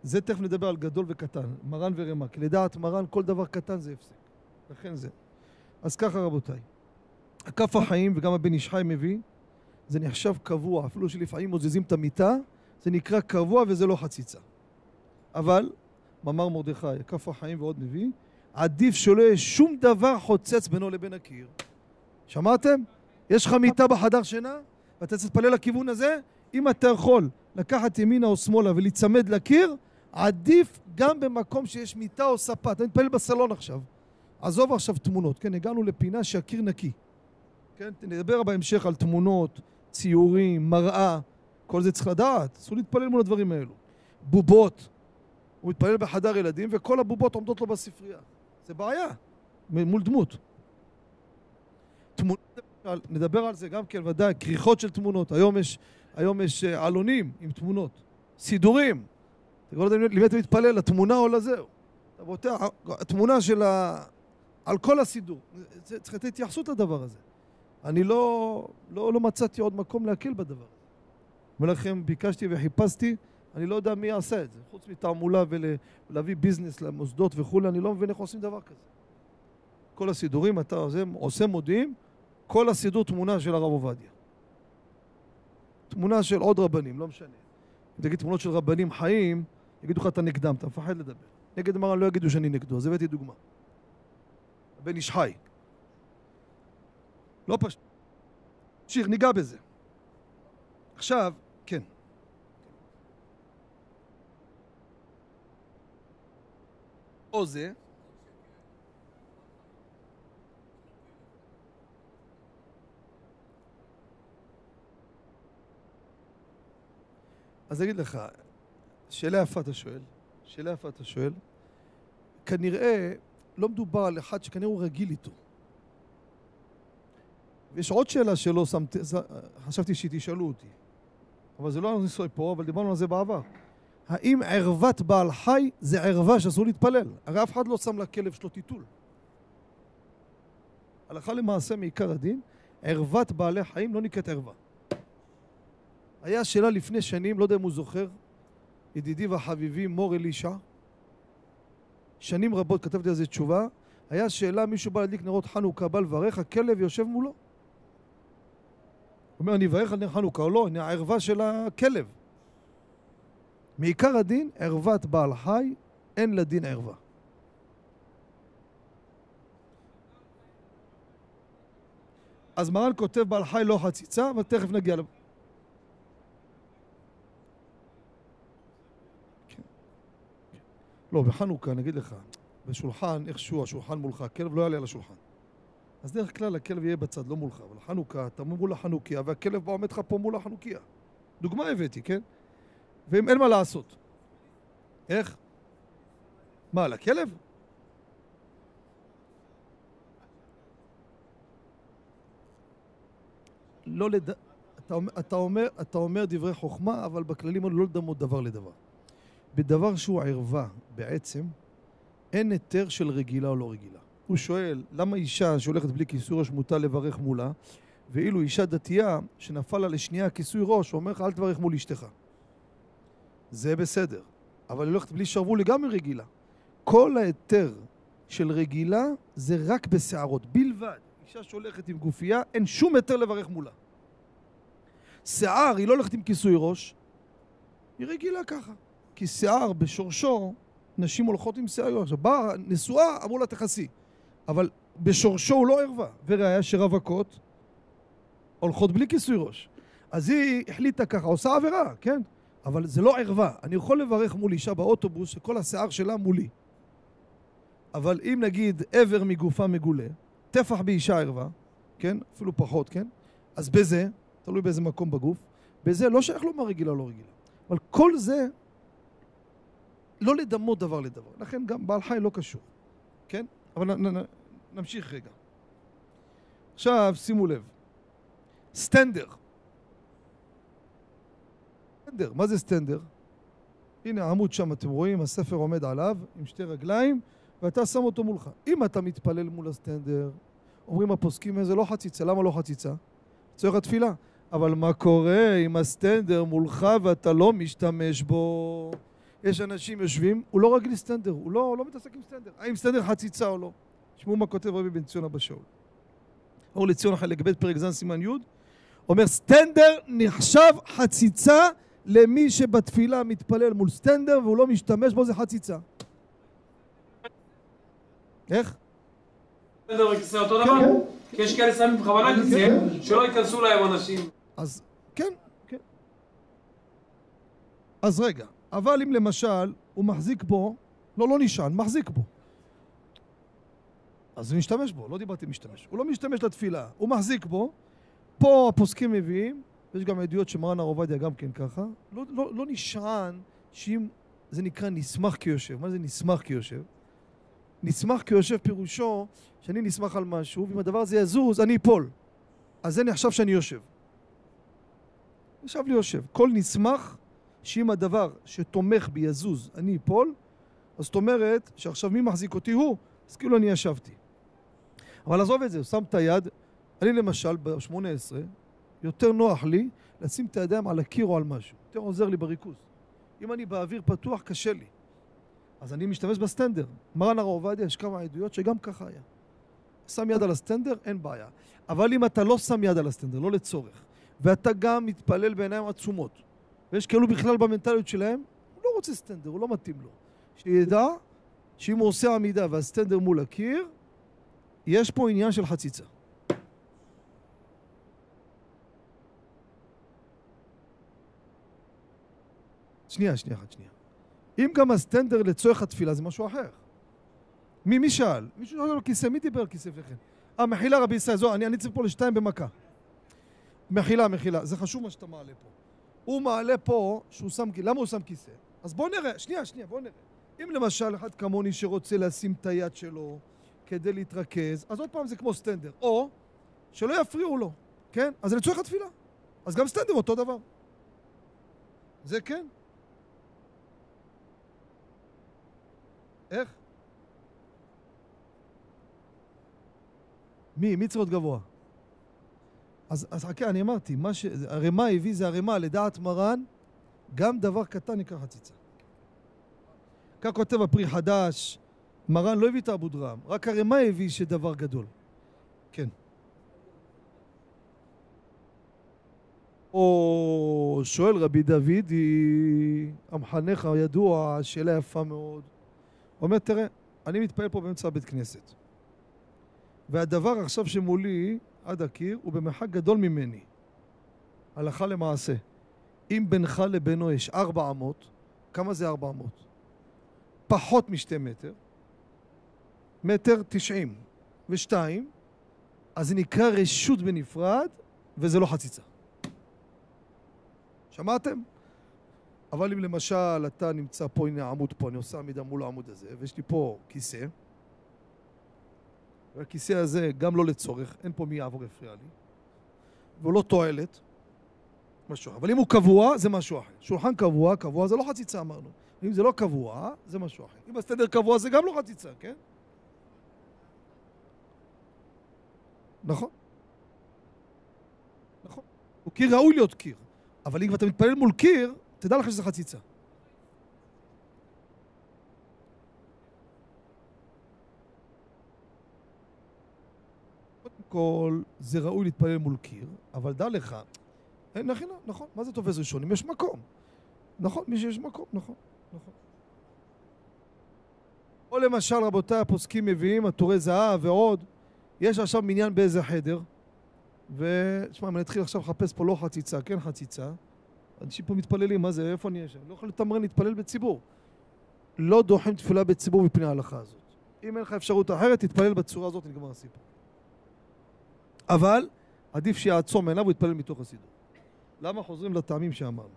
זה תכף נדבר על גדול וקטן, מרן ורמה, כי לדעת מרן כל דבר קטן זה הפסק. לכן זה. אז ככה רבותיי, הכף החיים וגם הבן איש חי מביא, זה נחשב קבוע, אפילו שלפעמים מוזזים את המיטה, זה נקרא קבוע וזה לא חציצה. אבל, מאמר מרדכי, הכף החיים ועוד מביא, עדיף שלא יהיה שום דבר חוצץ בינו לבין הקיר. שמעתם? יש לך מיטה בחדר שינה, ואתה צריך להתפלל לכיוון הזה, אם אתה יכול לקחת ימינה או שמאלה ולהיצמד לקיר, עדיף גם במקום שיש מיטה או ספה. אתה מתפלל בסלון עכשיו. עזוב עכשיו תמונות, כן? הגענו לפינה שהקיר נקי. כן? נדבר בהמשך על תמונות, ציורים, מראה, כל זה צריך לדעת, אסור להתפלל מול הדברים האלו. בובות, הוא מתפלל בחדר ילדים וכל הבובות עומדות לו בספרייה. זה בעיה, מול דמות. תמונות, נדבר על זה גם כן, ודאי, כריכות של תמונות. היום יש, היום יש אה, עלונים עם תמונות, סידורים. אתה לא יודע למי אתה מתפלל, לתמונה או לזהו. אתה בוטח, התמונה של ה... על כל הסידור. צריך לתת התייחסות לדבר הזה. אני לא, לא, לא מצאתי עוד מקום להקל בדבר. אומר לכם, ביקשתי וחיפשתי, אני לא יודע מי יעשה את זה. חוץ מתעמולה ולהביא ביזנס למוסדות וכולי, אני לא מבין איך עושים דבר כזה. כל הסידורים, אתה עושה, עושה מודיעים, כל הסידור תמונה של הרב עובדיה. תמונה של עוד רבנים, לא משנה. אם תגיד תמונות של רבנים חיים, יגידו לך אתה נגדם, אתה מפחד לדבר. נגד מרן לא יגידו שאני נגדו, אז הבאתי דוגמה. הבן איש חי. לא פשוט. שיר, ניגע בזה. עכשיו, כן. או זה, אז אגיד לך, שאלה יפה אתה שואל, שאלה יפה אתה שואל. כנראה לא מדובר על אחד שכנראה הוא רגיל איתו. ויש עוד שאלה שלא שמתי, חשבתי שתשאלו אותי, אבל זה לא הנושא פה, אבל דיברנו על זה בעבר. האם ערוות בעל חי זה ערווה שאסור להתפלל? הרי אף אחד לא שם לכלב שלו טיטול. הלכה למעשה מעיקר הדין, ערוות בעלי חיים לא נקראת ערווה. היה שאלה לפני שנים, לא יודע אם הוא זוכר, ידידי והחביבי מור אלישע, שנים רבות כתבתי על זה תשובה, היה שאלה, מישהו בא להדליק נרות חנוכה, בא לברך, הכלב יושב מולו. הוא אומר, אני אברך על נר חנוכה או לא, אני הערווה של הכלב. מעיקר הדין, ערוות בעל חי, אין לדין ערווה. אז מרן כותב בעל חי לא חציצה, אבל תכף נגיע לזה. לא, בחנוכה, אני אגיד לך, בשולחן, איכשהו השולחן מולך, הכלב לא יעלה על השולחן. אז דרך כלל הכלב יהיה בצד, לא מולך, אבל חנוכה, אתה מול החנוכיה, והכלב בא עומד לך פה מול החנוכיה. דוגמה הבאתי, כן? ואם אין מה לעשות. איך? מה, לכלב? לא לד... אתה, אתה, אומר, אתה אומר דברי חוכמה, אבל בכללים לא לדמות דבר לדבר. בדבר שהוא ערווה בעצם, אין היתר של רגילה או לא רגילה. הוא שואל, למה אישה שהולכת בלי כיסוי ראש מותר לברך מולה, ואילו אישה דתייה שנפל לה לשנייה כיסוי ראש, אומר לך אל תברך מול אשתך. זה בסדר, אבל היא הולכת בלי שרוול לגמרי רגילה. כל ההיתר של רגילה זה רק בשערות, בלבד. אישה שהולכת עם גופייה, אין שום היתר לברך מולה. שיער, היא לא הולכת עם כיסוי ראש, היא רגילה ככה. כי שיער בשורשו, נשים הולכות עם שיער. עכשיו, באה נשואה, אמרו לה תכסי. אבל בשורשו הוא לא ערווה. וראיה שרווקות הולכות בלי כיסוי ראש. אז היא החליטה ככה, עושה עבירה, כן? אבל זה לא ערווה. אני יכול לברך מול אישה באוטובוס שכל השיער שלה מולי. אבל אם נגיד איבר מגופה מגולה, טפח באישה ערווה, כן? אפילו פחות, כן? אז בזה, תלוי באיזה מקום בגוף, בזה לא שייך לומר רגילה או לא רגילה. אבל כל זה, לא לדמות דבר לדבר. לכן גם בעל חי לא קשור, כן? אבל נ, נ, נמשיך רגע. עכשיו, שימו לב. סטנדר. סטנדר, מה זה סטנדר? הנה העמוד שם, אתם רואים, הספר עומד עליו עם שתי רגליים, ואתה שם אותו מולך. אם אתה מתפלל מול הסטנדר, אומרים הפוסקים, זה לא חציצה. למה לא חציצה? צורך התפילה. אבל מה קורה אם הסטנדר מולך ואתה לא משתמש בו? יש אנשים יושבים, הוא לא רגיל סטנדר, הוא לא, לא מתעסק עם סטנדר. האם סטנדר חציצה או לא? תשמעו מה כותב רבי בן ציון אבא שאול. אור לציון חלק ב' פרק ז' סימן י' אומר סטנדר נחשב חציצה למי שבתפילה מתפלל מול סטנדר והוא לא משתמש בו זה חציצה. איך? סטנדר וכיסא אותו כן, דבר? כן. כי יש כאלה שמים בכוונה כן, כיסא. שלא ייכנסו להם אנשים. אז כן, כן. אז רגע, אבל אם למשל הוא מחזיק בו, לא, לא נשען, מחזיק בו. אז הוא משתמש בו, לא דיברתי משתמש. הוא לא משתמש לתפילה, הוא מחזיק בו. פה הפוסקים מביאים, יש גם עדויות שמרן הר עובדיה גם כן ככה, לא, לא, לא נשען שאם זה נקרא נסמך כיושב. מה זה נסמך כיושב? נסמך כיושב פירושו שאני נסמך על משהו, ואם הדבר הזה יזוז, אני אפול. אז זה נחשב שאני יושב. ישב לי יושב. כל נסמך שאם הדבר שתומך בי יזוז, אני אפול, אז זאת אומרת שעכשיו מי מחזיק אותי? הוא. אז כאילו אני ישבתי. אבל עזוב את זה, הוא שם את היד. אני למשל, ב-18, יותר נוח לי לשים את הידיים על הקיר או על משהו. יותר עוזר לי בריכוז. אם אני באוויר פתוח, קשה לי. אז אני משתמש בסטנדר. מרן הר עובדיה, יש כמה עדויות שגם ככה היה. שם יד על הסטנדר, אין בעיה. אבל אם אתה לא שם יד על הסטנדר, לא לצורך, ואתה גם מתפלל בעיניים עצומות, ויש כאלו בכלל במנטליות שלהם, הוא לא רוצה סטנדר, הוא לא מתאים לו. שידע שאם הוא עושה עמידה והסטנדר מול הקיר, יש פה עניין של חציצה. שנייה, שנייה אחת, שנייה. אם גם הסטנדר לצורך התפילה זה משהו אחר. מי, מי שאל? מישהו שאל על כיסא, מי דיבר על כיסא לפני כן? אה, מחילה רבי ישראל, זו, אני, אני צריך פה לשתיים במכה. מחילה, מחילה, זה חשוב מה שאתה מעלה פה. הוא מעלה פה שהוא שם, למה הוא שם כיסא? אז בוא נראה, שנייה, שנייה, בוא נראה. אם למשל אחד כמוני שרוצה לשים את היד שלו כדי להתרכז, אז עוד פעם זה כמו סטנדר. או שלא יפריעו לו, כן? אז זה לצורך התפילה. אז גם סטנדר אותו דבר. זה כן. איך? מי? מי צריך להיות גבוה? אז, אז חכה, אני אמרתי, מה ש... ערימה הביא זה ערימה, לדעת מרן, גם דבר קטן נקרא חציצה. כך כותב הפרי חדש, מרן לא הביא את אבו דרם, רק ערימה הביא שדבר גדול. כן. או שואל רבי דודי, המחנך הידוע, שאלה יפה מאוד. הוא אומר, תראה, אני מתפלל פה באמצע הבית כנסת. והדבר עכשיו שמולי, עד הקיר, הוא במרחק גדול ממני. הלכה למעשה. אם בינך לבינו יש ארבע אמות, כמה זה ארבע אמות? פחות משתי מטר, מטר תשעים ושתיים, אז זה נקרא רשות בנפרד, וזה לא חציצה. שמעתם? אבל אם למשל אתה נמצא פה, הנה העמוד פה, אני עושה עמידה מול העמוד הזה, ויש לי פה כיסא, והכיסא הזה גם לא לצורך, אין פה מי יעבור יפריע לי, והוא לא תועלת, משהו אחר. אבל אם הוא קבוע, זה משהו אחר. שולחן קבוע, קבוע זה לא חציצה אמרנו. אם זה לא קבוע, זה משהו אחר. אם הסטנדר קבוע זה גם לא חציצה, כן? נכון. נכון. הוא קיר ראוי להיות קיר. אבל אם אתה מתפלל מול קיר, תדע לך שזה חציצה. כל, זה ראוי להתפלל מול קיר, אבל דע לך, אין נכון, נכון, מה זה תופס ראשון? אם יש מקום. נכון, מי שיש מקום, נכון, נכון. או למשל, רבותיי, הפוסקים מביאים עטורי זהב ועוד, יש עכשיו מניין באיזה חדר, ותשמע, אם אני אתחיל עכשיו לחפש פה לא חציצה, כן חציצה, אנשים פה מתפללים, מה זה, איפה אני אשם? לא יכול לתמרן להתפלל בציבור. לא דוחים תפילה בציבור מפני ההלכה הזאת. אם אין לך אפשרות אחרת, תתפלל בצורה הזאת, נגמר הסיפור. אבל עדיף שיעצום עיניו ויתפלל מתוך הסידור. למה חוזרים לטעמים שאמרנו?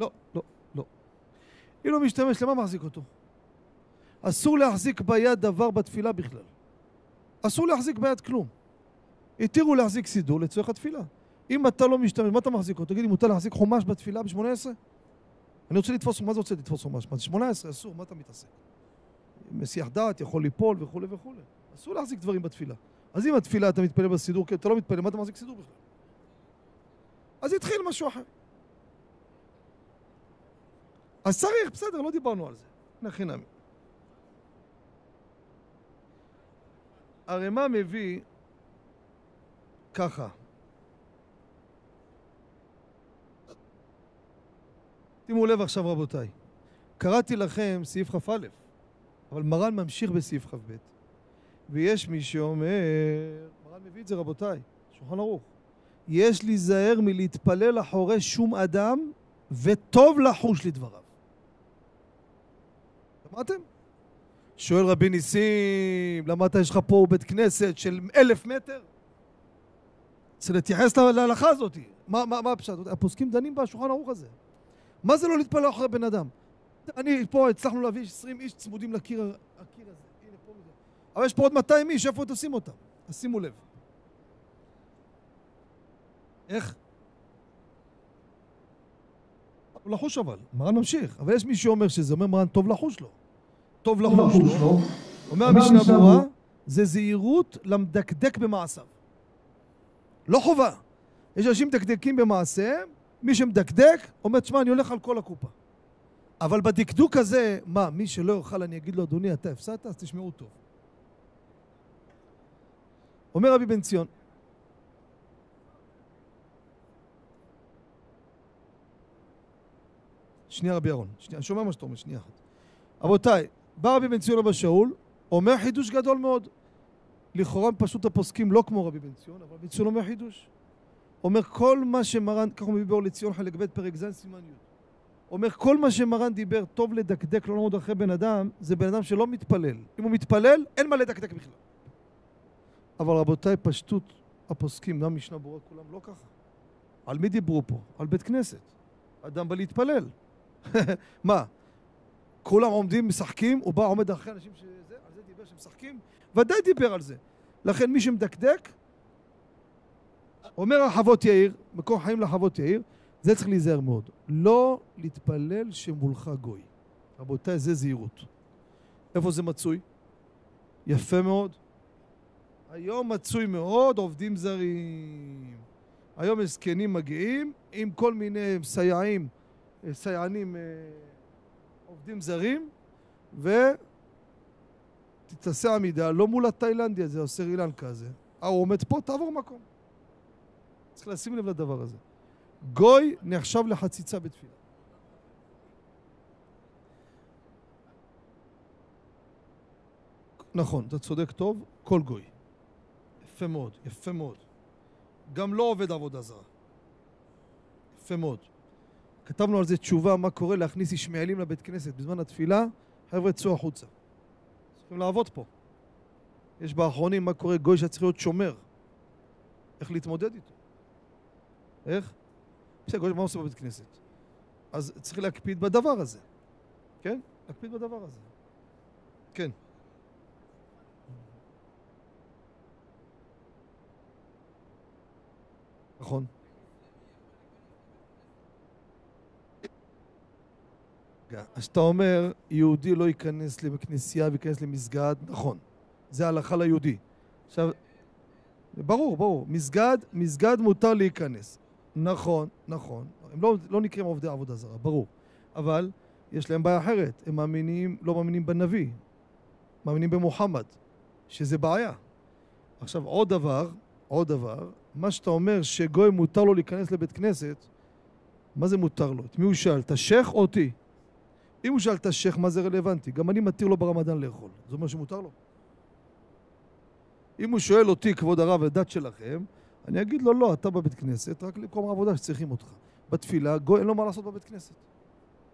לא, לא, לא. אם לא משתמש, למה מחזיק אותו? אסור להחזיק ביד דבר בתפילה בכלל. אסור להחזיק ביד כלום. התירו להחזיק סידור לצורך התפילה. אם אתה לא משתמש, מה אתה מחזיק אותו? תגיד לי, מותר להחזיק חומש בתפילה ב-18? אני רוצה לתפוס, מה זה רוצה לתפוס חומש? מה זה 18? אסור, מה אתה מתעסק? מסיח דעת, יכול ליפול וכולי וכולי. אסור להחזיק דברים בתפילה. אז אם התפילה אתה מתפלל בסידור, כן, אתה לא מתפלל, מה אתה מחזיק סידור בכלל? אז יתחיל משהו אחר. אז צריך, בסדר, לא דיברנו על זה. נכי נמי. הרמ"א מביא ככה. שימו לב עכשיו רבותיי, קראתי לכם סעיף כ"א, אבל מרן ממשיך בסעיף כ"ב, ויש מי שאומר, מרן מביא את זה רבותיי, שולחן ערוך, יש להיזהר מלהתפלל אחורי שום אדם וטוב לחוש לדבריו. שמעתם? שואל רבי ניסים, למה אתה יש לך פה בית כנסת של אלף מטר? צריך להתייחס להלכה הזאת. מה, הפשט? הפוסקים דנים בשולחן ערוך הזה. מה זה לא להתפלל אחרי בן אדם? אני, פה הצלחנו להביא 20 איש צמודים לקיר הקיר הזה. הנה, פה וזה. אבל יש פה עוד 200 איש, איפה תשים אותם? אז שימו לב. איך? לחוש אבל, מרן ממשיך. אבל יש מי שאומר שזה אומר מרן טוב לחוש לו. טוב לחוש לו. אומר המשנה ברורה, זה זהירות למדקדק במעשיו. לא חובה. יש אנשים מדקדקים במעשיהם, מי שמדקדק, אומר, תשמע, אני הולך על כל הקופה. אבל בדקדוק הזה, מה, מי שלא יאכל, אני אגיד לו, אדוני, אתה הפסדת, אז תשמעו טוב. אומר רבי בן ציון, שנייה רבי אהרון, שנייה, אני שומע מה שאתה אומר, שנייה אחת. רבותיי, בא רבי בן ציון אבא שאול, אומר חידוש גדול מאוד. לכאורה פשוט הפוסקים לא כמו רבי בן ציון, אבל רבי ציון אומר חידוש. אומר כל מה שמרן, ככה הוא מביא באור לציון חלק ב' פרק ז' סימן י'. אומר כל מה שמרן דיבר טוב לדקדק לא לעמוד אחרי בן אדם, זה בן אדם שלא מתפלל. אם הוא מתפלל, אין מה לדקדק בכלל. אבל רבותיי, פשטות הפוסקים, גם משנה ברורה, כולם לא ככה. על מי דיברו פה? על בית כנסת. אדם בא להתפלל. מה? כולם עומדים, משחקים, הוא בא, עומד אחרי אנשים שזה, על זה דיבר שמשחקים? ודאי דיבר על זה. לכן מי שמדקדק, אומר החוות יאיר, מקור חיים לחוות יאיר, זה צריך להיזהר מאוד. לא להתפלל שמולך גוי. רבותיי, זה זהירות. איפה זה מצוי? יפה מאוד. היום מצוי מאוד עובדים זרים. היום זקנים מגיעים עם כל מיני סייעים, סייענים, אה, עובדים זרים, ותתעשה עמידה, לא מול התאילנדי הזה, או סרילנקה הזה. אה, הוא עומד פה, תעבור מקום. צריך לשים לב לדבר הזה. גוי נחשב לחציצה בתפילה. נכון, אתה צודק טוב, כל גוי. יפה מאוד, יפה מאוד. גם לא עובד עבודה זרה. יפה מאוד. כתבנו על זה תשובה, מה קורה להכניס ישמעאלים לבית כנסת בזמן התפילה, חבר'ה, צאו החוצה. צריכים לעבוד פה. יש באחרונים מה קורה, גוי שצריך להיות שומר. איך להתמודד איתו. איך? בסדר, מה עושה בבית כנסת? אז צריך להקפיד בדבר הזה. כן? להקפיד בדבר הזה. כן. נכון. אז אתה אומר, יהודי לא ייכנס לכנסייה וייכנס למסגד, נכון. זה הלכה ליהודי. עכשיו, ברור, ברור. מסגד, מסגד מותר להיכנס. נכון, נכון. הם לא, לא נקראים עובדי עבודה זרה, ברור. אבל יש להם בעיה אחרת. הם מאמינים, לא מאמינים בנביא. מאמינים במוחמד, שזה בעיה. עכשיו, עוד דבר, עוד דבר, מה שאתה אומר שגוי מותר לו להיכנס לבית כנסת, מה זה מותר לו? את מי הוא שאל? את השייח או אותי? אם הוא שאל את השייח, מה זה רלוונטי? גם אני מתיר לו ברמדאן לאכול. זה אומר שמותר לו. אם הוא שואל אותי, כבוד הרב, הדת שלכם, אני אגיד לו, לא, אתה בבית כנסת, רק למקום העבודה שצריכים אותך. בתפילה, גוי אין לו מה לעשות בבית כנסת.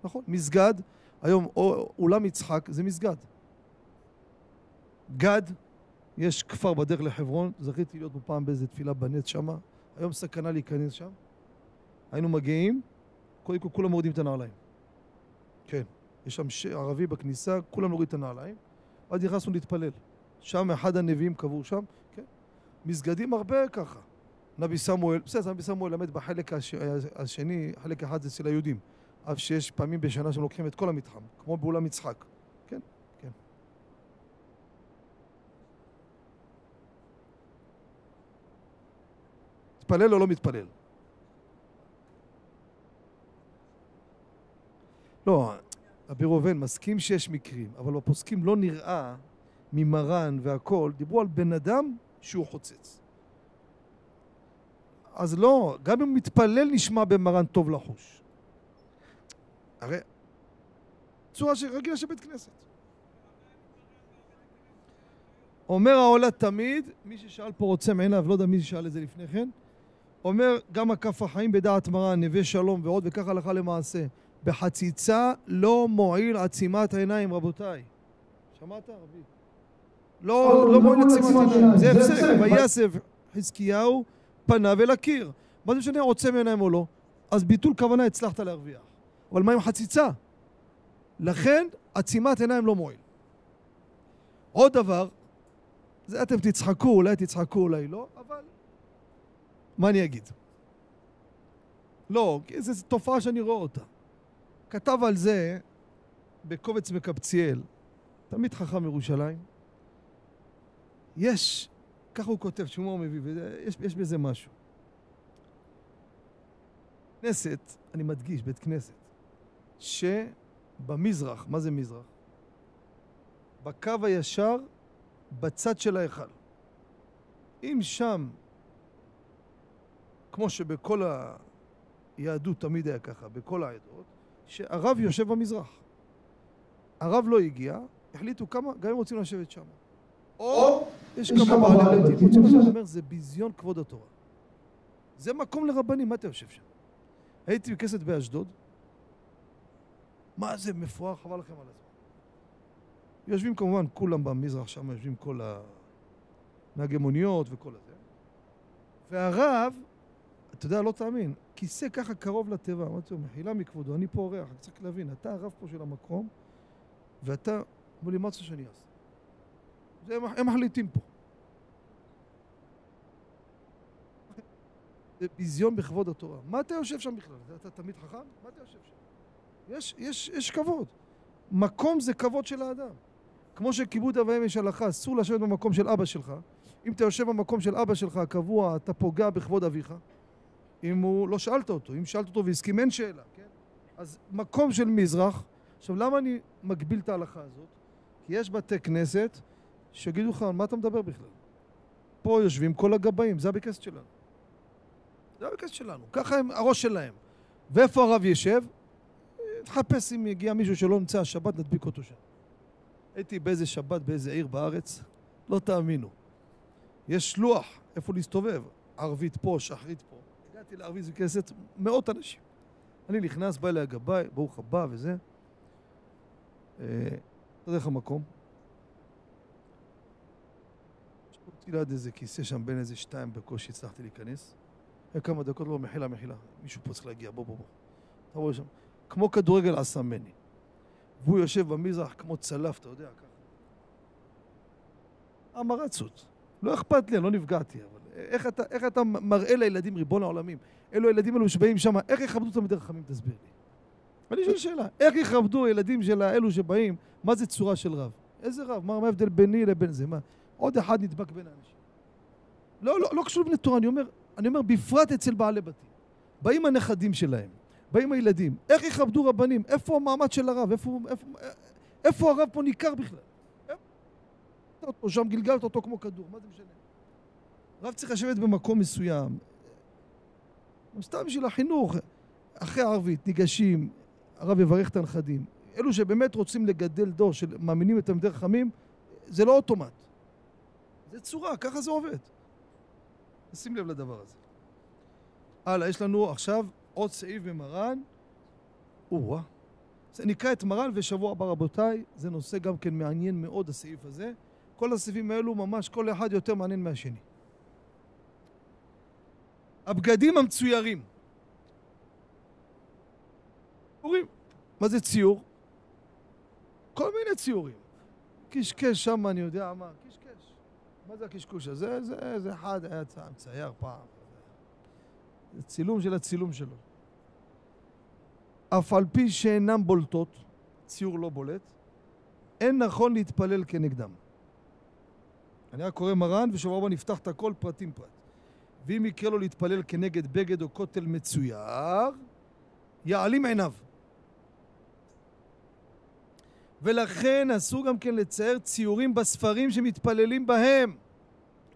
נכון? מסגד, היום או- אולם יצחק זה מסגד. גד, יש כפר בדרך לחברון, זכיתי להיות פה פעם באיזה תפילה בנט שמה, היום סכנה להיכנס שם. היינו מגיעים, קודם כל כולם מורידים את הנעליים. כן. יש שם ש... ערבי בכניסה, כולם נוריד את הנעליים. ואז נכנסנו להתפלל. שם אחד הנביאים קבור שם, כן. מסגדים הרבה ככה. נבי סמואל, בסדר, נבי סמואל למד בחלק הש... השני, חלק אחד אצל היהודים. אף שיש פעמים בשנה שהם לוקחים את כל המתחם, כמו באולם יצחק. כן, כן. מתפלל או לא מתפלל? לא, רבי ראובן מסכים שיש מקרים, אבל בפוסקים לא נראה ממרן והכל, דיברו על בן אדם שהוא חוצץ. אז לא, גם אם מתפלל נשמע במרן טוב לחוש. הרי צורה שרגילה של בית כנסת. אומר העולה תמיד, מי ששאל פה רוצה מעיניו, לא יודע מי ששאל את זה לפני כן, אומר גם הכף החיים בדעת מרן, נווה שלום ועוד, וכך הלכה למעשה. בחציצה לא מועיל עצימת עיניים, רבותיי. שמעת, רבי? לא, לא מועיל עצימת עיניים. זה הפסק. ויסב חזקיהו פניו אל הקיר. מה זה משנה עוצם עיניים או לא? אז ביטול כוונה הצלחת להרוויח. אבל מה עם חציצה? לכן עצימת עיניים לא מועיל. עוד דבר, זה אתם תצחקו, אולי תצחקו, אולי לא, אבל מה אני אגיד? לא, זו תופעה שאני רואה אותה. כתב על זה בקובץ מקבציאל, תמיד חכם ירושלים. יש, ככה הוא כותב, הוא מביא, ויש, יש בזה משהו. כנסת, אני מדגיש, בית כנסת, שבמזרח, מה זה מזרח? בקו הישר, בצד של ההיכל. אם שם, כמו שבכל היהדות תמיד היה ככה, בכל העדות, שהרב יושב במזרח. הרב לא הגיע, החליטו כמה, גם אם רוצים לשבת שם. או יש כמה בעלי בתים. רוצים לשבת, אומר, זה ביזיון כבוד התורה. זה מקום לרבנים, מה אתה יושב שם? הייתי בכנסת באשדוד, מה זה מפואר, חבל לכם על הזמן. יושבים כמובן כולם במזרח, שם יושבים כל הנהגי מוניות וכל הזה. והרב, אתה יודע, לא תאמין, כיסא ככה קרוב לתיבה, אמרתי לו, מחילה מכבודו, אני פה אורח, אני צריך להבין, אתה הרב פה של המקום, ואתה, אמרו לי, מה רוצה שאני אעשה? זה הם, הם מחליטים פה. זה ביזיון בכבוד התורה. מה אתה יושב שם בכלל? אתה תמיד חכם? מה אתה יושב שם? יש, יש, יש כבוד. מקום זה כבוד של האדם. כמו שכיבוד אב ואם יש הלכה, אסור לשבת במקום של אבא שלך. אם אתה יושב במקום של אבא שלך הקבוע, אתה פוגע בכבוד אביך. אם הוא, לא שאלת אותו, אם שאלת אותו והסכים, אין שאלה, כן? אז מקום של מזרח, עכשיו למה אני מגביל את ההלכה הזאת? כי יש בתי כנסת שיגידו לך, על מה אתה מדבר בכלל? פה יושבים כל הגבאים, זה הבית שלנו. זה הבית שלנו, ככה הם הראש שלהם. ואיפה הרב ישב? תחפש אם יגיע מישהו שלא נמצא השבת, נדביק אותו שם. הייתי באיזה שבת באיזה עיר בארץ, לא תאמינו. יש לוח איפה להסתובב, ערבית פה, שחרית פה. הגעתי לערבית וכנסת, מאות אנשים. אני נכנס, בא אליי הגבאי, ברוך הבא וזה. אה, אתה יודע איך המקום? ישבתי ליד איזה כיסא שם בין איזה שתיים בקושי הצלחתי להיכנס. אחרי כמה דקות, לא, מחילה, מחילה. מישהו פה צריך להגיע, בוא, בוא, בוא. אתה רואה שם, כמו כדורגל עשה מני. והוא יושב במזרח כמו צלף, אתה יודע, ככה. המרצות. לא אכפת לי, אני לא נפגעתי, אבל איך אתה, איך אתה מראה לילדים, ריבון העולמים, אלו הילדים האלו שבאים שם, איך יכבדו תלמידי חכמים, תסביר לי. אני שואל שאלה, איך יכבדו ילדים של אלו שבאים, מה זה צורה של רב? איזה רב? מה, מה ההבדל ביני לבין זה? מה? עוד אחד נדבק בין האנשים. לא, לא, לא קשור לבני תורה, אני אומר, אני אומר, בפרט אצל בעלי בתים. באים הנכדים שלהם, באים הילדים, איך יכבדו רבנים? איפה המעמד של הרב? איפה, איפה, איפה הרב פה ניכר בכלל? אותו, שם גלגלת אותו כמו כדור, מה זה משנה? רב צריך לשבת במקום מסוים, סתם בשביל החינוך. אחרי הערבית ניגשים, הרב יברך את הנכדים. אלו שבאמת רוצים לגדל דור של מאמינים את תלמידי חכמים, זה לא אוטומט. זה צורה, ככה זה עובד. שים לב לדבר הזה. הלאה, יש לנו עכשיו עוד סעיף במרן. או-אה. זה נקרא את מרן, ושבוע הבא, רבותיי, זה נושא גם כן מעניין מאוד, הסעיף הזה. כל הסעיפים האלו ממש כל אחד יותר מעניין מהשני. הבגדים המצוירים. ציורים. מה זה ציור? כל מיני ציורים. קשקש שם, אני יודע מה. מה זה הקשקוש הזה? זה, זה אחד היה מצייר פעם. זה צילום של הצילום שלו. אף על פי שאינם בולטות, ציור לא בולט, אין נכון להתפלל כנגדם. אני רק קורא מרן, ושבוע הבא נפתח את הכל פרטים פרט. ואם יקרה לו להתפלל כנגד בגד או כותל מצויר, יעלים עיניו. ולכן אסור גם כן לצייר ציורים בספרים שמתפללים בהם.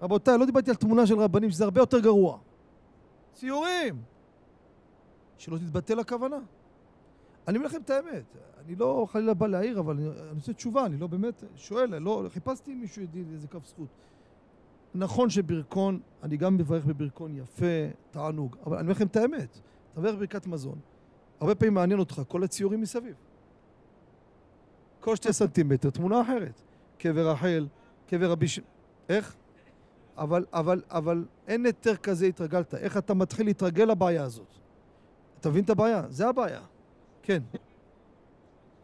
רבותיי, לא דיברתי על תמונה של רבנים, שזה הרבה יותר גרוע. ציורים! שלא תתבטל הכוונה. אני אומר לכם את האמת, אני לא חלילה בא להעיר, אבל אני, אני רוצה תשובה, אני לא באמת שואל, לא, חיפשתי אם מישהו ידיד איזה כף זכות. נכון שברכון, אני גם מברך בברכון יפה, תענוג, אבל אני אומר לכם את האמת, אתה מברך ברכת מזון, הרבה פעמים מעניין אותך כל הציורים מסביב. כל שתי סנטימטר, תמונה אחרת. קבר רחל, קבר רבי ש... איך? אבל, אבל, אבל אין היתר כזה התרגלת. איך אתה מתחיל להתרגל לבעיה הזאת? אתה מבין את הבעיה? זה הבעיה. כן.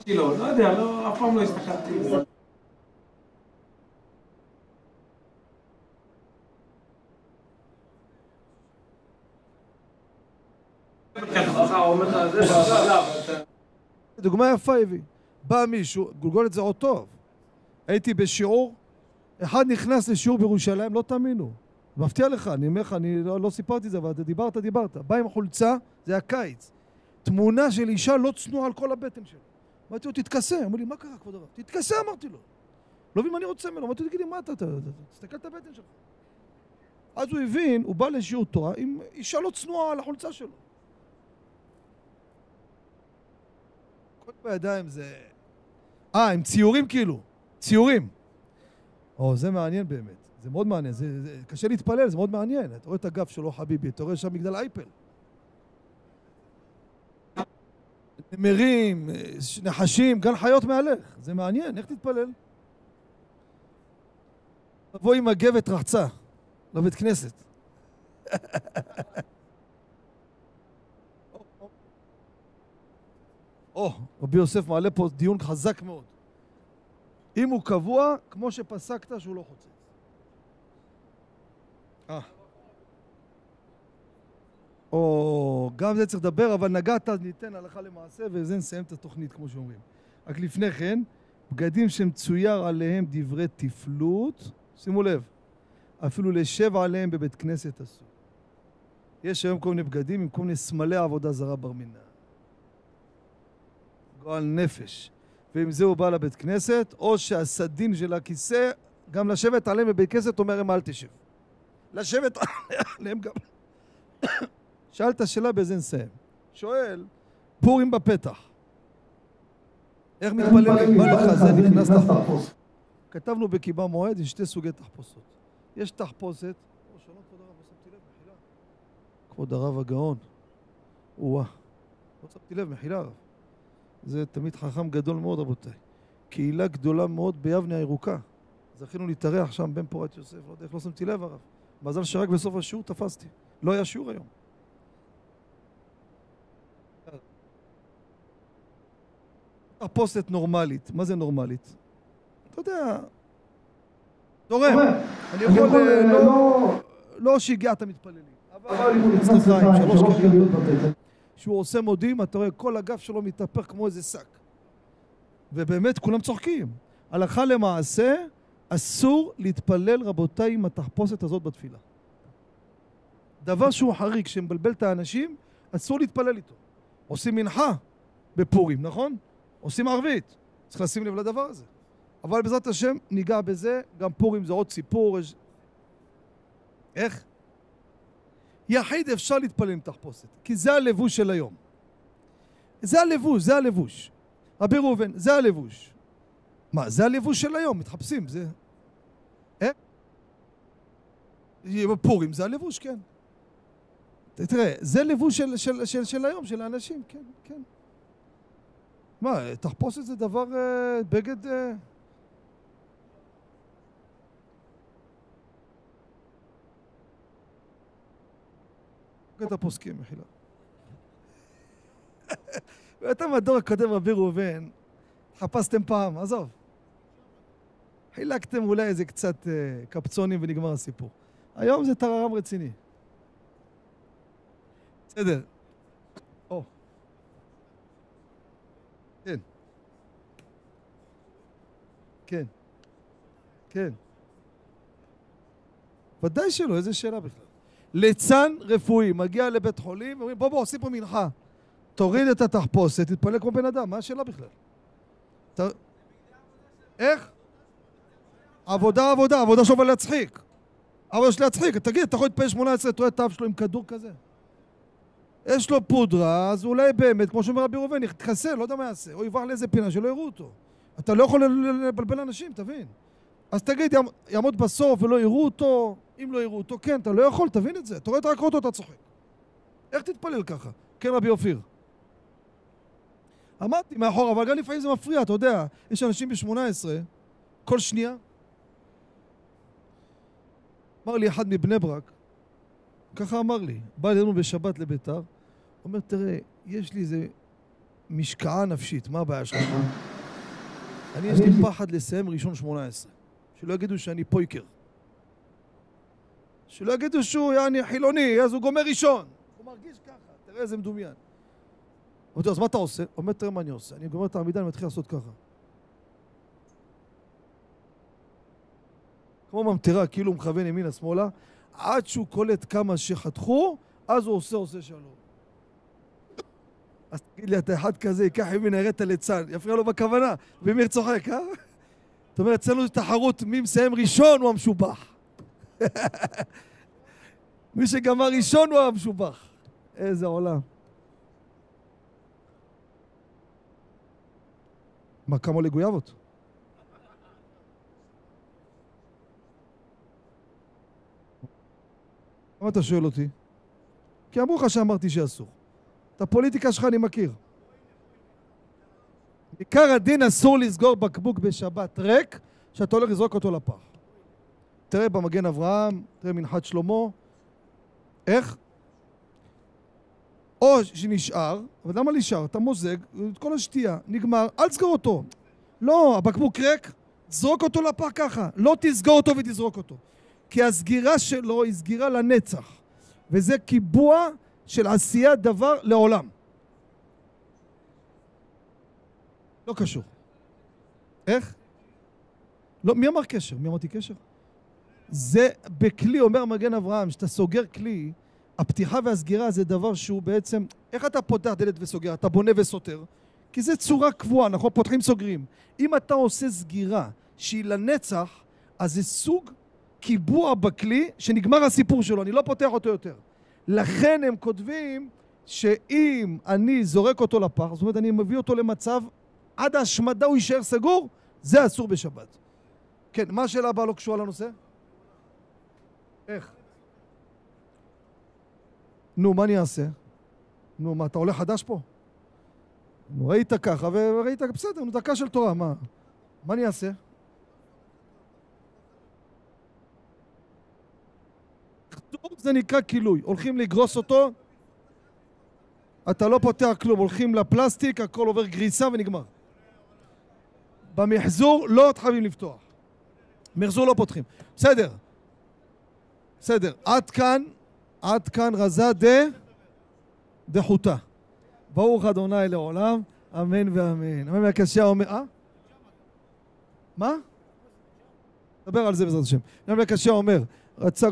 לא, לא יודע, לא, אף פעם לא הסתכלתי. דוגמה יפה הביא. בא מישהו, גולגולת זה עוד טוב. הייתי בשיעור, אחד נכנס לשיעור בירושלים, לא תאמינו. מפתיע לך, אני אומר לך, אני לא, לא סיפרתי את זה, אבל אתה דיברת, דיברת. בא עם חולצה, זה היה קיץ. תמונה של אישה לא צנועה על כל הבטן שלה. אמרתי לו, תתכסה. אמר לי, מה קרה, כבוד הרב? תתכסה, אמרתי לו. לא מבין מה אני רוצה ממנו. אמרתי לו, תגיד לי, מה אתה, תסתכל את הבטן שלך. אז הוא הבין, הוא בא לשיעור תורה עם אישה לא צנועה על החולצה שלו. כל בידיים זה... אה, עם ציורים כאילו. ציורים. או, זה מעניין באמת. זה מאוד מעניין. זה, זה קשה להתפלל, זה מאוד מעניין. אתה רואה את הגב שלו, חביבי, אתה רואה שם מגדל אייפל. נמרים, נחשים, גן חיות מהלך. זה מעניין, איך תתפלל? תבוא עם מגבת רחצה לבית כנסת. או, רבי יוסף מעלה פה דיון חזק מאוד. אם הוא קבוע, כמו שפסקת שהוא לא חוצץ. אה. או, גם זה צריך לדבר, אבל נגעת, ניתן הלכה למעשה, וזה נסיים את התוכנית, כמו שאומרים. רק לפני כן, בגדים שמצויר עליהם דברי תפלות, שימו לב, אפילו לשב עליהם בבית כנסת אסור. יש היום כל מיני בגדים עם כל מיני סמלי עבודה זרה בר מינן. גועל נפש. ועם זה הוא בא לבית כנסת, או שהסדין של הכיסא, גם לשבת עליהם בבית כנסת אומר להם אל תשב. לשבת עליהם גם... שאלת שאלה בזה נסיים. שואל, פורים בפתח. איך מתפללים? בא לך זה נכנס תחפושת. כתבנו בקיבה מועד, יש שתי סוגי תחפושות. יש תחפושת, כבוד הרב הגאון. או-אה. לא שמתי לב, מחילה רב. זה תמיד חכם גדול מאוד, רבותיי. קהילה גדולה מאוד ביבנה הירוקה. זכינו להתארח שם בן פורת יוסף, לא יודע איך לא שמתי לב הרב. מזל שרק בסוף השיעור תפסתי. לא היה שיעור היום. תחפושת נורמלית. מה זה נורמלית? אתה יודע, תורם. אני יכול, לא, לא שיגע את המתפללים. אבל שלוש קריאות בבטן. שהוא עושה מודים, אתה רואה כל הגף שלו מתהפך כמו איזה שק. ובאמת כולם צוחקים. הלכה למעשה, אסור להתפלל, רבותיי, עם התחפושת הזאת בתפילה. דבר שהוא חריג, שמבלבל את האנשים, אסור להתפלל איתו. עושים מנחה בפורים, נכון? עושים ערבית. צריך לשים לב לדבר הזה. אבל בעזרת השם ניגע בזה, גם פורים זה עוד סיפור. איך? יחיד אפשר להתפלל עם תחפושת, כי זה הלבוש של היום. זה הלבוש, זה הלבוש. רבי ראובן, זה הלבוש. מה, זה הלבוש של היום, מתחפשים, זה... איך? פורים זה הלבוש, כן. תראה, זה לבוש של, של, של, של היום, של האנשים, כן, כן. מה, תחפושת זה דבר, אה, בגד... בגד הפוסקים, מחילה. ואתם בדור הקודם, רבי ראובן, חפשתם פעם, עזוב. חילקתם אולי איזה קצת אה, קפצונים ונגמר הסיפור. היום זה טררם רציני. בסדר. או. כן. כן. כן. ודאי שלא, איזה שאלה בכלל. ליצן רפואי מגיע לבית חולים ואומרים, בוא בוא, עושים פה מנחה. תוריד את התחפושת, תתפלל כמו בן אדם, מה השאלה בכלל? איך? עבודה, עבודה, עבודה שלו להצחיק. עבודה של להצחיק, תגיד, אתה יכול להתפלל 18, אתה רואה את האף שלו עם כדור כזה? יש לו פודרה, אז אולי באמת, כמו שאומר רבי ראובן, יתחסל, לא יודע מה יעשה, או יברח לאיזה פינה שלא יראו אותו. אתה לא יכול לבלבל אנשים, תבין. אז תגיד, יעמ- יעמוד בסוף ולא יראו אותו, אם לא יראו אותו, כן, אתה לא יכול, תבין את זה. אתה רואה את רק אותו, אתה צוחק. איך תתפלל ככה? כן, רבי אופיר. אמרתי מאחור, אבל גם לפעמים זה מפריע, אתה יודע, יש אנשים ב-18, כל שנייה. אמר לי אחד מבני ברק, ככה אמר לי, בא אלינו בשבת לביתר, אומר, תראה, יש לי איזה משקעה נפשית, מה הבעיה שלך? אני, יש לי פחד לסיים ראשון 18. שלא יגידו שאני פויקר. שלא יגידו שהוא יעני חילוני, אז הוא גומר ראשון. הוא מרגיש ככה, תראה איזה מדומיין. אמרתי לו, אז מה אתה עושה? הוא אומר, תראה מה אני עושה. אני גומר את העמידה, אני מתחיל לעשות ככה. כמו ממטרה, כאילו הוא מכוון ימינה-שמאלה, עד שהוא קולט כמה שחתכו, אז הוא עושה, עושה שלום. אז תגיד לי, אתה אחד כזה, ייקח ימינה, יראה את הליצן, יפריע לו בכוונה, ומיר צוחק, אה? זאת אומרת, אצלנו יש תחרות מי מסיים ראשון הוא המשובח. מי שגמר ראשון הוא המשובח. איזה עולם. מה, כמה עולה? למה אתה שואל אותי? כי אמרו לך שאמרתי שאסור. את הפוליטיקה שלך אני מכיר. עיקר הדין אסור לסגור בקבוק בשבת ריק, שאתה הולך לזרוק אותו לפח. תראה במגן אברהם, תראה מנחת שלמה. איך? או שנשאר, אבל למה נשאר? אתה מוזג את כל השתייה, נגמר, אל תסגור אותו. לא, הבקבוק ריק, זרוק אותו לפח ככה. לא תסגור אותו ותזרוק אותו. כי הסגירה שלו היא סגירה לנצח. וזה קיבוע של עשיית דבר לעולם. לא קשור. איך? לא, מי אמר קשר? מי אמרתי קשר? זה בכלי, אומר מגן אברהם, שאתה סוגר כלי, הפתיחה והסגירה זה דבר שהוא בעצם, איך אתה פותח דלת וסוגר? אתה בונה וסותר? כי זה צורה קבועה, נכון? פותחים סוגרים. אם אתה עושה סגירה שהיא לנצח, אז זה סוג קיבוע בכלי שנגמר הסיפור שלו, אני לא פותח אותו יותר. לכן הם כותבים שאם אני זורק אותו לפח, זאת אומרת אני מביא אותו למצב עד ההשמדה הוא יישאר סגור, זה אסור בשבת. כן, מה השאלה הבאה לא קשורה לנושא? איך? נו, מה אני אעשה? נו, מה, אתה עולה חדש פה? נו, ראית ככה, וראית, בסדר, נו, דקה של תורה, מה? מה אני אעשה? כתוב זה נקרא כילוי. הולכים לגרוס אותו, אתה לא פותח כלום, הולכים לפלסטיק, הכל עובר גריסה ונגמר. במחזור לא חייבים לפתוח. מחזור לא פותחים. בסדר. בסדר. עד כאן, עד כאן רזה דה דחותה. ברוך אדוני לעולם, אמן ואמן. אמן והקשיא אומר, אה? מה? נדבר על זה בעזרת השם. אמן והקשיא אומר, רצה